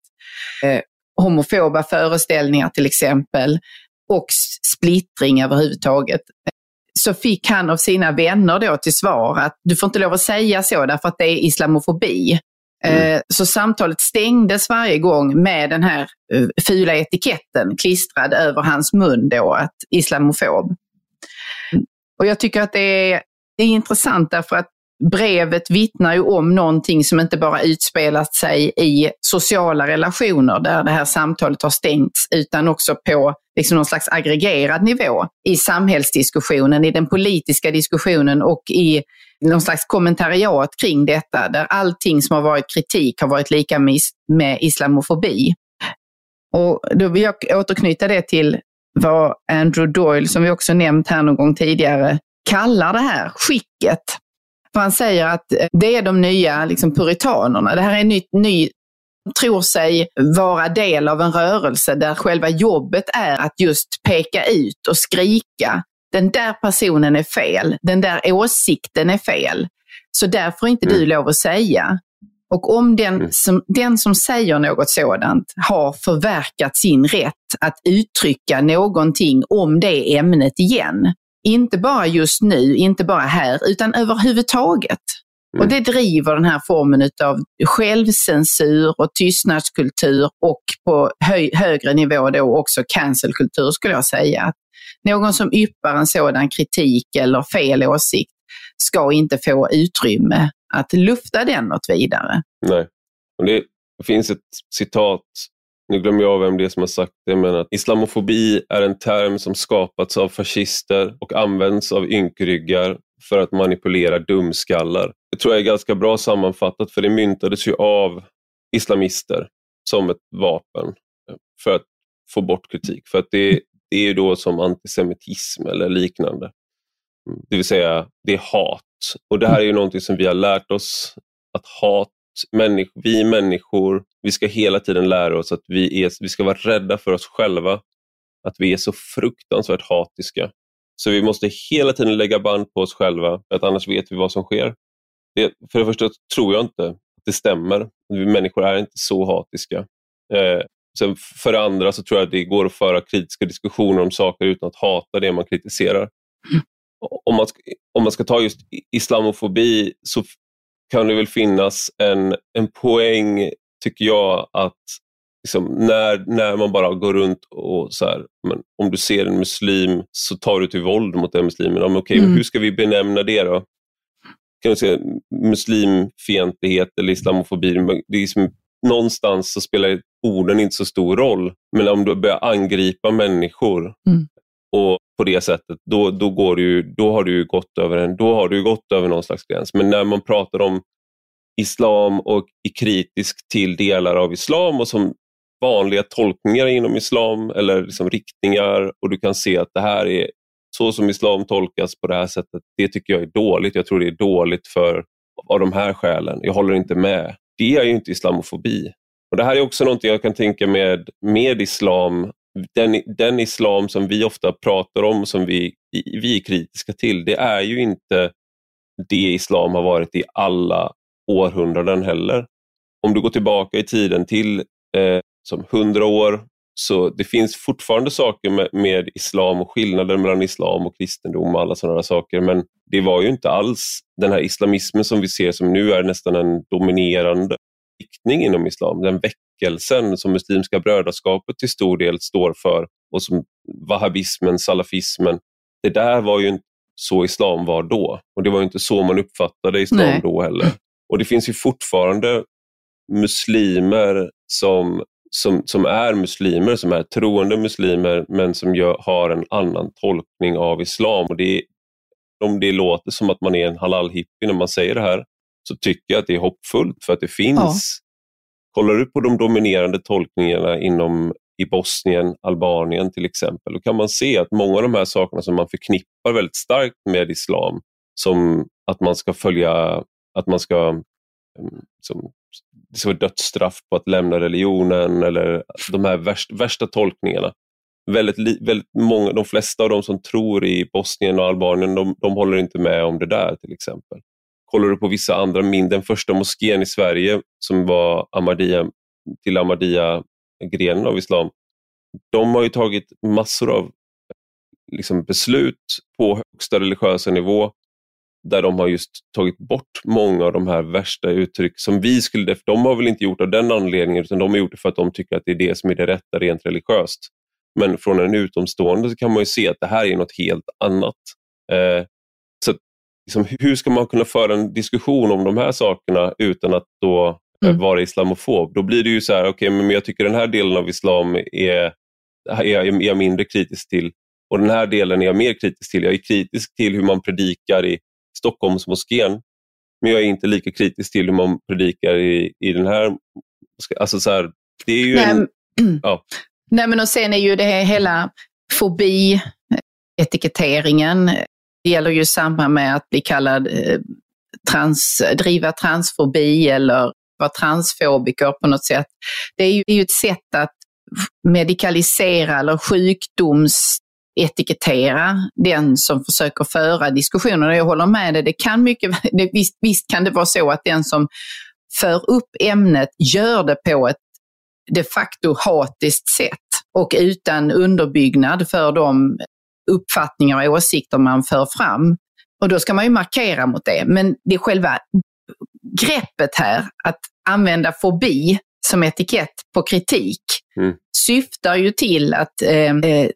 eh, homofoba föreställningar till exempel och splittring överhuvudtaget. Så fick han av sina vänner då till svar att du får inte lov att säga så därför att det är islamofobi. Eh, Så samtalet stängdes varje gång med den här eh, fula etiketten klistrad över hans mun då, att islamofob. Och jag tycker att det är, det är intressant därför att brevet vittnar ju om någonting som inte bara utspelat sig i sociala relationer där det här samtalet har stängts, utan också på liksom någon slags aggregerad nivå i samhällsdiskussionen, i den politiska diskussionen och i någon slags kommentariat kring detta, där allting som har varit kritik har varit lika med, med islamofobi. Och då vill jag återknyta det till vad Andrew Doyle, som vi också nämnt här någon gång tidigare, kallar det här skicket. För han säger att eh, det är de nya liksom, puritanerna. Det här är ny, ny tror sig vara del av en rörelse där själva jobbet är att just peka ut och skrika. Den där personen är fel. Den där åsikten är fel. Så där får inte du lov att säga. Och om den, mm. som, den som säger något sådant har förverkat sin rätt att uttrycka någonting om det ämnet igen, inte bara just nu, inte bara här, utan överhuvudtaget. Mm. Och det driver den här formen av självcensur och tystnadskultur och på hö högre nivå då också cancelkultur skulle jag säga. Någon som yppar en sådan kritik eller fel åsikt ska inte få utrymme att lufta den något vidare. Nej. Och det finns ett citat, nu glömmer jag vem det är som har sagt det, men att islamofobi är en term som skapats av fascister och används av ynkryggar för att manipulera dumskallar. Det tror jag är ganska bra sammanfattat för det myntades ju av islamister som ett vapen för att få bort kritik. För att det, det är ju då som antisemitism eller liknande. Mm. Det vill säga, det är hat. Och det här är ju någonting som vi har lärt oss att hat, människ vi människor, vi ska hela tiden lära oss att vi, är, vi ska vara rädda för oss själva. Att vi är så fruktansvärt hatiska. Så vi måste hela tiden lägga band på oss själva, för att annars vet vi vad som sker. Det, för det första tror jag inte att det stämmer. Vi människor är inte så hatiska. Eh, sen för det andra så tror jag att det går att föra kritiska diskussioner om saker utan att hata det man kritiserar. Om, man ska, om man ska ta just islamofobi så kan det väl finnas en, en poäng, tycker jag, att liksom, när, när man bara går runt och så här, men om du ser en muslim så tar du till våld mot den muslimen. Ja, okay, mm. Hur ska vi benämna det då? Kan du säga muslimfientlighet eller islamofobi? Det är som, någonstans så spelar orden inte så stor roll. Men om du börjar angripa människor mm. och på det sättet, då, då, går du, då, har du gått över en, då har du gått över någon slags gräns. Men när man pratar om islam och är kritisk till delar av islam och som vanliga tolkningar inom islam eller liksom riktningar och du kan se att det här är så som islam tolkas på det här sättet. Det tycker jag är dåligt. Jag tror det är dåligt för av de här skälen. Jag håller inte med. Det är ju inte islamofobi. Och Det här är också någonting jag kan tänka med, med islam. Den, den islam som vi ofta pratar om, som vi, vi är kritiska till, det är ju inte det islam har varit i alla århundraden heller. Om du går tillbaka i tiden till eh, som 100 år. Så det finns fortfarande saker med, med, islam och skillnader mellan islam och kristendom och alla sådana saker. Men det var ju inte alls den här islamismen som vi ser som nu är nästan en dominerande riktning inom islam. Den väckelsen som Muslimska brödraskapet till stor del står för och som wahhabismen, salafismen. Det där var ju inte så islam var då och det var inte så man uppfattade islam Nej. då heller. Och det finns ju fortfarande muslimer som som, som är muslimer, som är troende muslimer, men som gör, har en annan tolkning av islam. Och det, om det låter som att man är en halal-hippie när man säger det här, så tycker jag att det är hoppfullt för att det finns. Ja. Kollar du på de dominerande tolkningarna inom i Bosnien, Albanien till exempel, då kan man se att många av de här sakerna som man förknippar väldigt starkt med islam, som att man ska följa, att man ska ehm, som, det ska vara dödsstraff på att lämna religionen eller de här värsta, värsta tolkningarna. Väldigt, väldigt många, de flesta av de som tror i Bosnien och Albanien, de, de håller inte med om det där till exempel. Kollar du på vissa andra min, den första moskén i Sverige som var Ahmadiyya, till Ahmadiyya-grenen av islam, de har ju tagit massor av liksom, beslut på högsta religiösa nivå där de har just tagit bort många av de här värsta uttryck som vi skulle... De har väl inte gjort av den anledningen utan de har gjort det för att de tycker att det är det som är det rätta rent religiöst. Men från en utomstående så kan man ju se att det här är något helt annat. Eh, så liksom, Hur ska man kunna föra en diskussion om de här sakerna utan att då eh, mm. vara islamofob? Då blir det ju så här, okay, men jag tycker den här delen av islam är, är jag mindre kritisk till och den här delen är jag mer kritisk till. Jag är kritisk till hur man predikar i Stockholmsmoskén. Men jag är inte lika kritisk till hur man predikar i, i den här. Alltså så här, det är ju Nej, en, ja. Nej, men och sen är ju det hela fobi, etiketteringen. Det gäller ju samma med att bli kallad eh, trans, driva transfobi eller vara transfobiker på något sätt. Det är ju, det är ju ett sätt att medikalisera eller sjukdoms etikettera den som försöker föra diskussioner. Jag håller med dig, det kan mycket, det, visst, visst kan det vara så att den som för upp ämnet, gör det på ett de facto hatiskt sätt och utan underbyggnad för de uppfattningar och åsikter man för fram. Och då ska man ju markera mot det. Men det är själva greppet här, att använda fobi som etikett på kritik, mm. syftar ju till att eh, eh,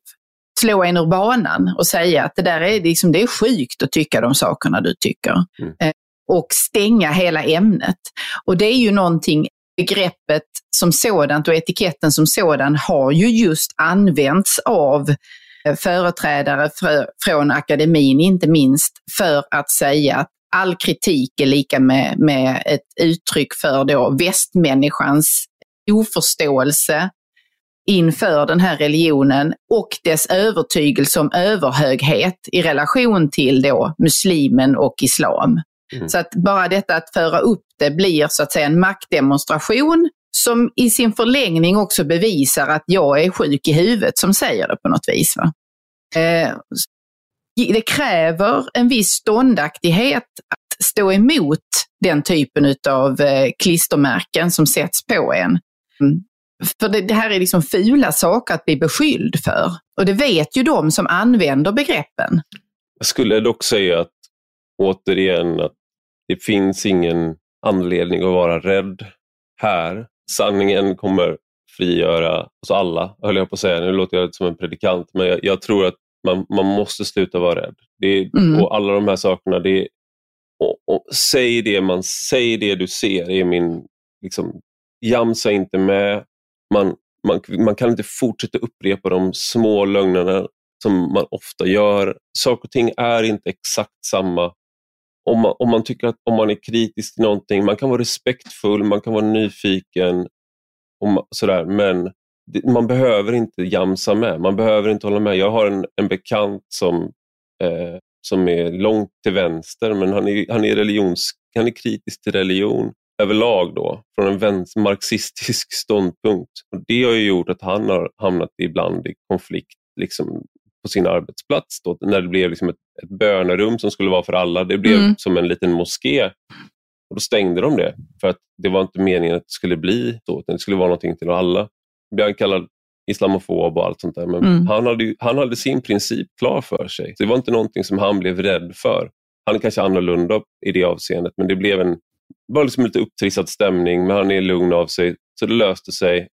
slå en ur banan och säga att det där är, liksom, det är sjukt att tycka de sakerna du tycker. Mm. Eh, och stänga hela ämnet. Och det är ju någonting, begreppet som sådant och etiketten som sådan har ju just använts av eh, företrädare från akademin, inte minst, för att säga att all kritik är lika med, med ett uttryck för då västmänniskans oförståelse inför den här religionen och dess övertygelse om överhöghet i relation till då muslimen och islam. Mm. Så att bara detta att föra upp det blir så att säga en maktdemonstration som i sin förlängning också bevisar att jag är sjuk i huvudet som säger det på något vis. Va? Eh, det kräver en viss ståndaktighet att stå emot den typen av eh, klistermärken som sätts på en. För det, det, här är liksom fula saker att bli beskylld för. Och det vet ju de som använder begreppen. Jag skulle dock säga att återigen att det finns ingen anledning att vara rädd här. Sanningen kommer frigöra oss alla, höll jag på att säga. Nu låter jag som en predikant, men jag, jag tror att man, man måste sluta vara rädd. Det, mm. Och alla de här sakerna, det, och, och, säg, det man, säg det du ser, är min... Liksom, jamsa inte med. Man, man, man kan inte fortsätta upprepa de små lögnerna som man ofta gör. Saker och ting är inte exakt samma. Om man, om man tycker att om man är kritisk till någonting, man kan vara respektfull, man kan vara nyfiken, och sådär, men man behöver inte jamsa med, man behöver inte hålla med. Jag har en, en bekant som, eh, som är långt till vänster, men han är, han, är religions, han är kritisk till religion överlag då, från en vänster, marxistisk ståndpunkt. Och det har ju gjort att han har hamnat ibland i konflikt liksom, på sin arbetsplats. Då, när det blev liksom ett, ett bönerum som skulle vara för alla. Det blev mm. som en liten moské. Och Då stängde de det, för att det var inte meningen att det skulle bli så, utan det skulle vara någonting till alla blev han kallad islamofob och allt sånt där. Men mm. han, hade, han hade sin princip klar för sig. Så det var inte någonting som han blev rädd för. Han är kanske annorlunda i det avseendet, men det blev en var liksom lite upptrissad stämning, men han är lugn av sig. Så det löste sig.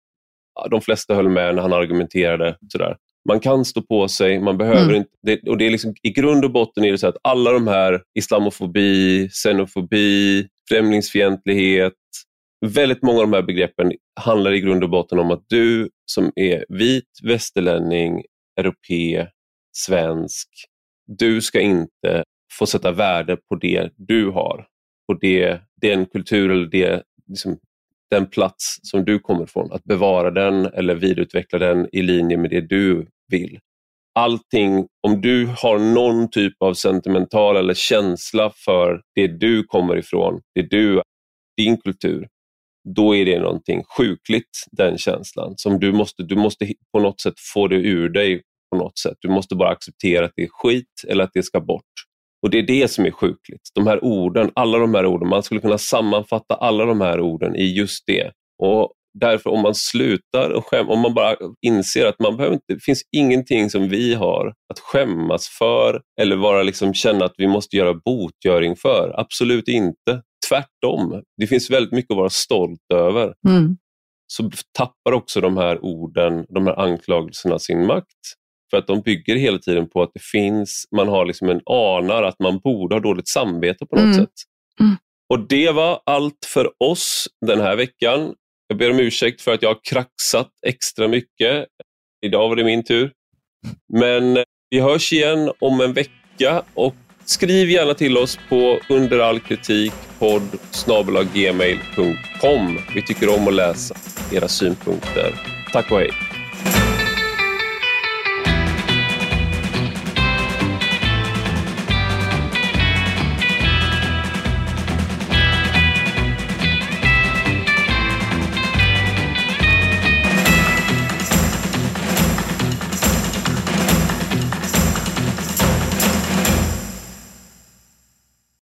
De flesta höll med när han argumenterade. Sådär. Man kan stå på sig, man behöver mm. inte... Det, och det är liksom, I grund och botten är det så att alla de här islamofobi, xenofobi, främlingsfientlighet, väldigt många av de här begreppen handlar i grund och botten om att du som är vit, västerlänning, europe, svensk, du ska inte få sätta värde på det du har, på det, den kultur eller det, liksom, den plats som du kommer ifrån. Att bevara den eller vidareutveckla den i linje med det du vill. Allting, om du har någon typ av sentimental eller känsla för det du kommer ifrån, det du, din kultur, då är det någonting sjukligt, den känslan. Som du måste, du måste på något sätt få det ur dig. på något sätt. Du måste bara acceptera att det är skit eller att det ska bort. Och Det är det som är sjukligt. De här orden, alla de här orden, man skulle kunna sammanfatta alla de här orden i just det. Och Därför om man slutar och skäm, om man bara inser att man behöver inte, det finns ingenting som vi har att skämmas för eller bara liksom känna att vi måste göra botgöring för. Absolut inte tvärtom. Det finns väldigt mycket att vara stolt över. Mm. Så tappar också de här orden, de här anklagelserna sin makt. För att de bygger hela tiden på att det finns, man har liksom en anar att man borde ha dåligt samvete på något mm. sätt. Mm. Och Det var allt för oss den här veckan. Jag ber om ursäkt för att jag har kraxat extra mycket. Idag var det min tur. Men vi hörs igen om en vecka och Skriv gärna till oss på under all kritik podd gmail.com. Vi tycker om att läsa era synpunkter. Tack och hej!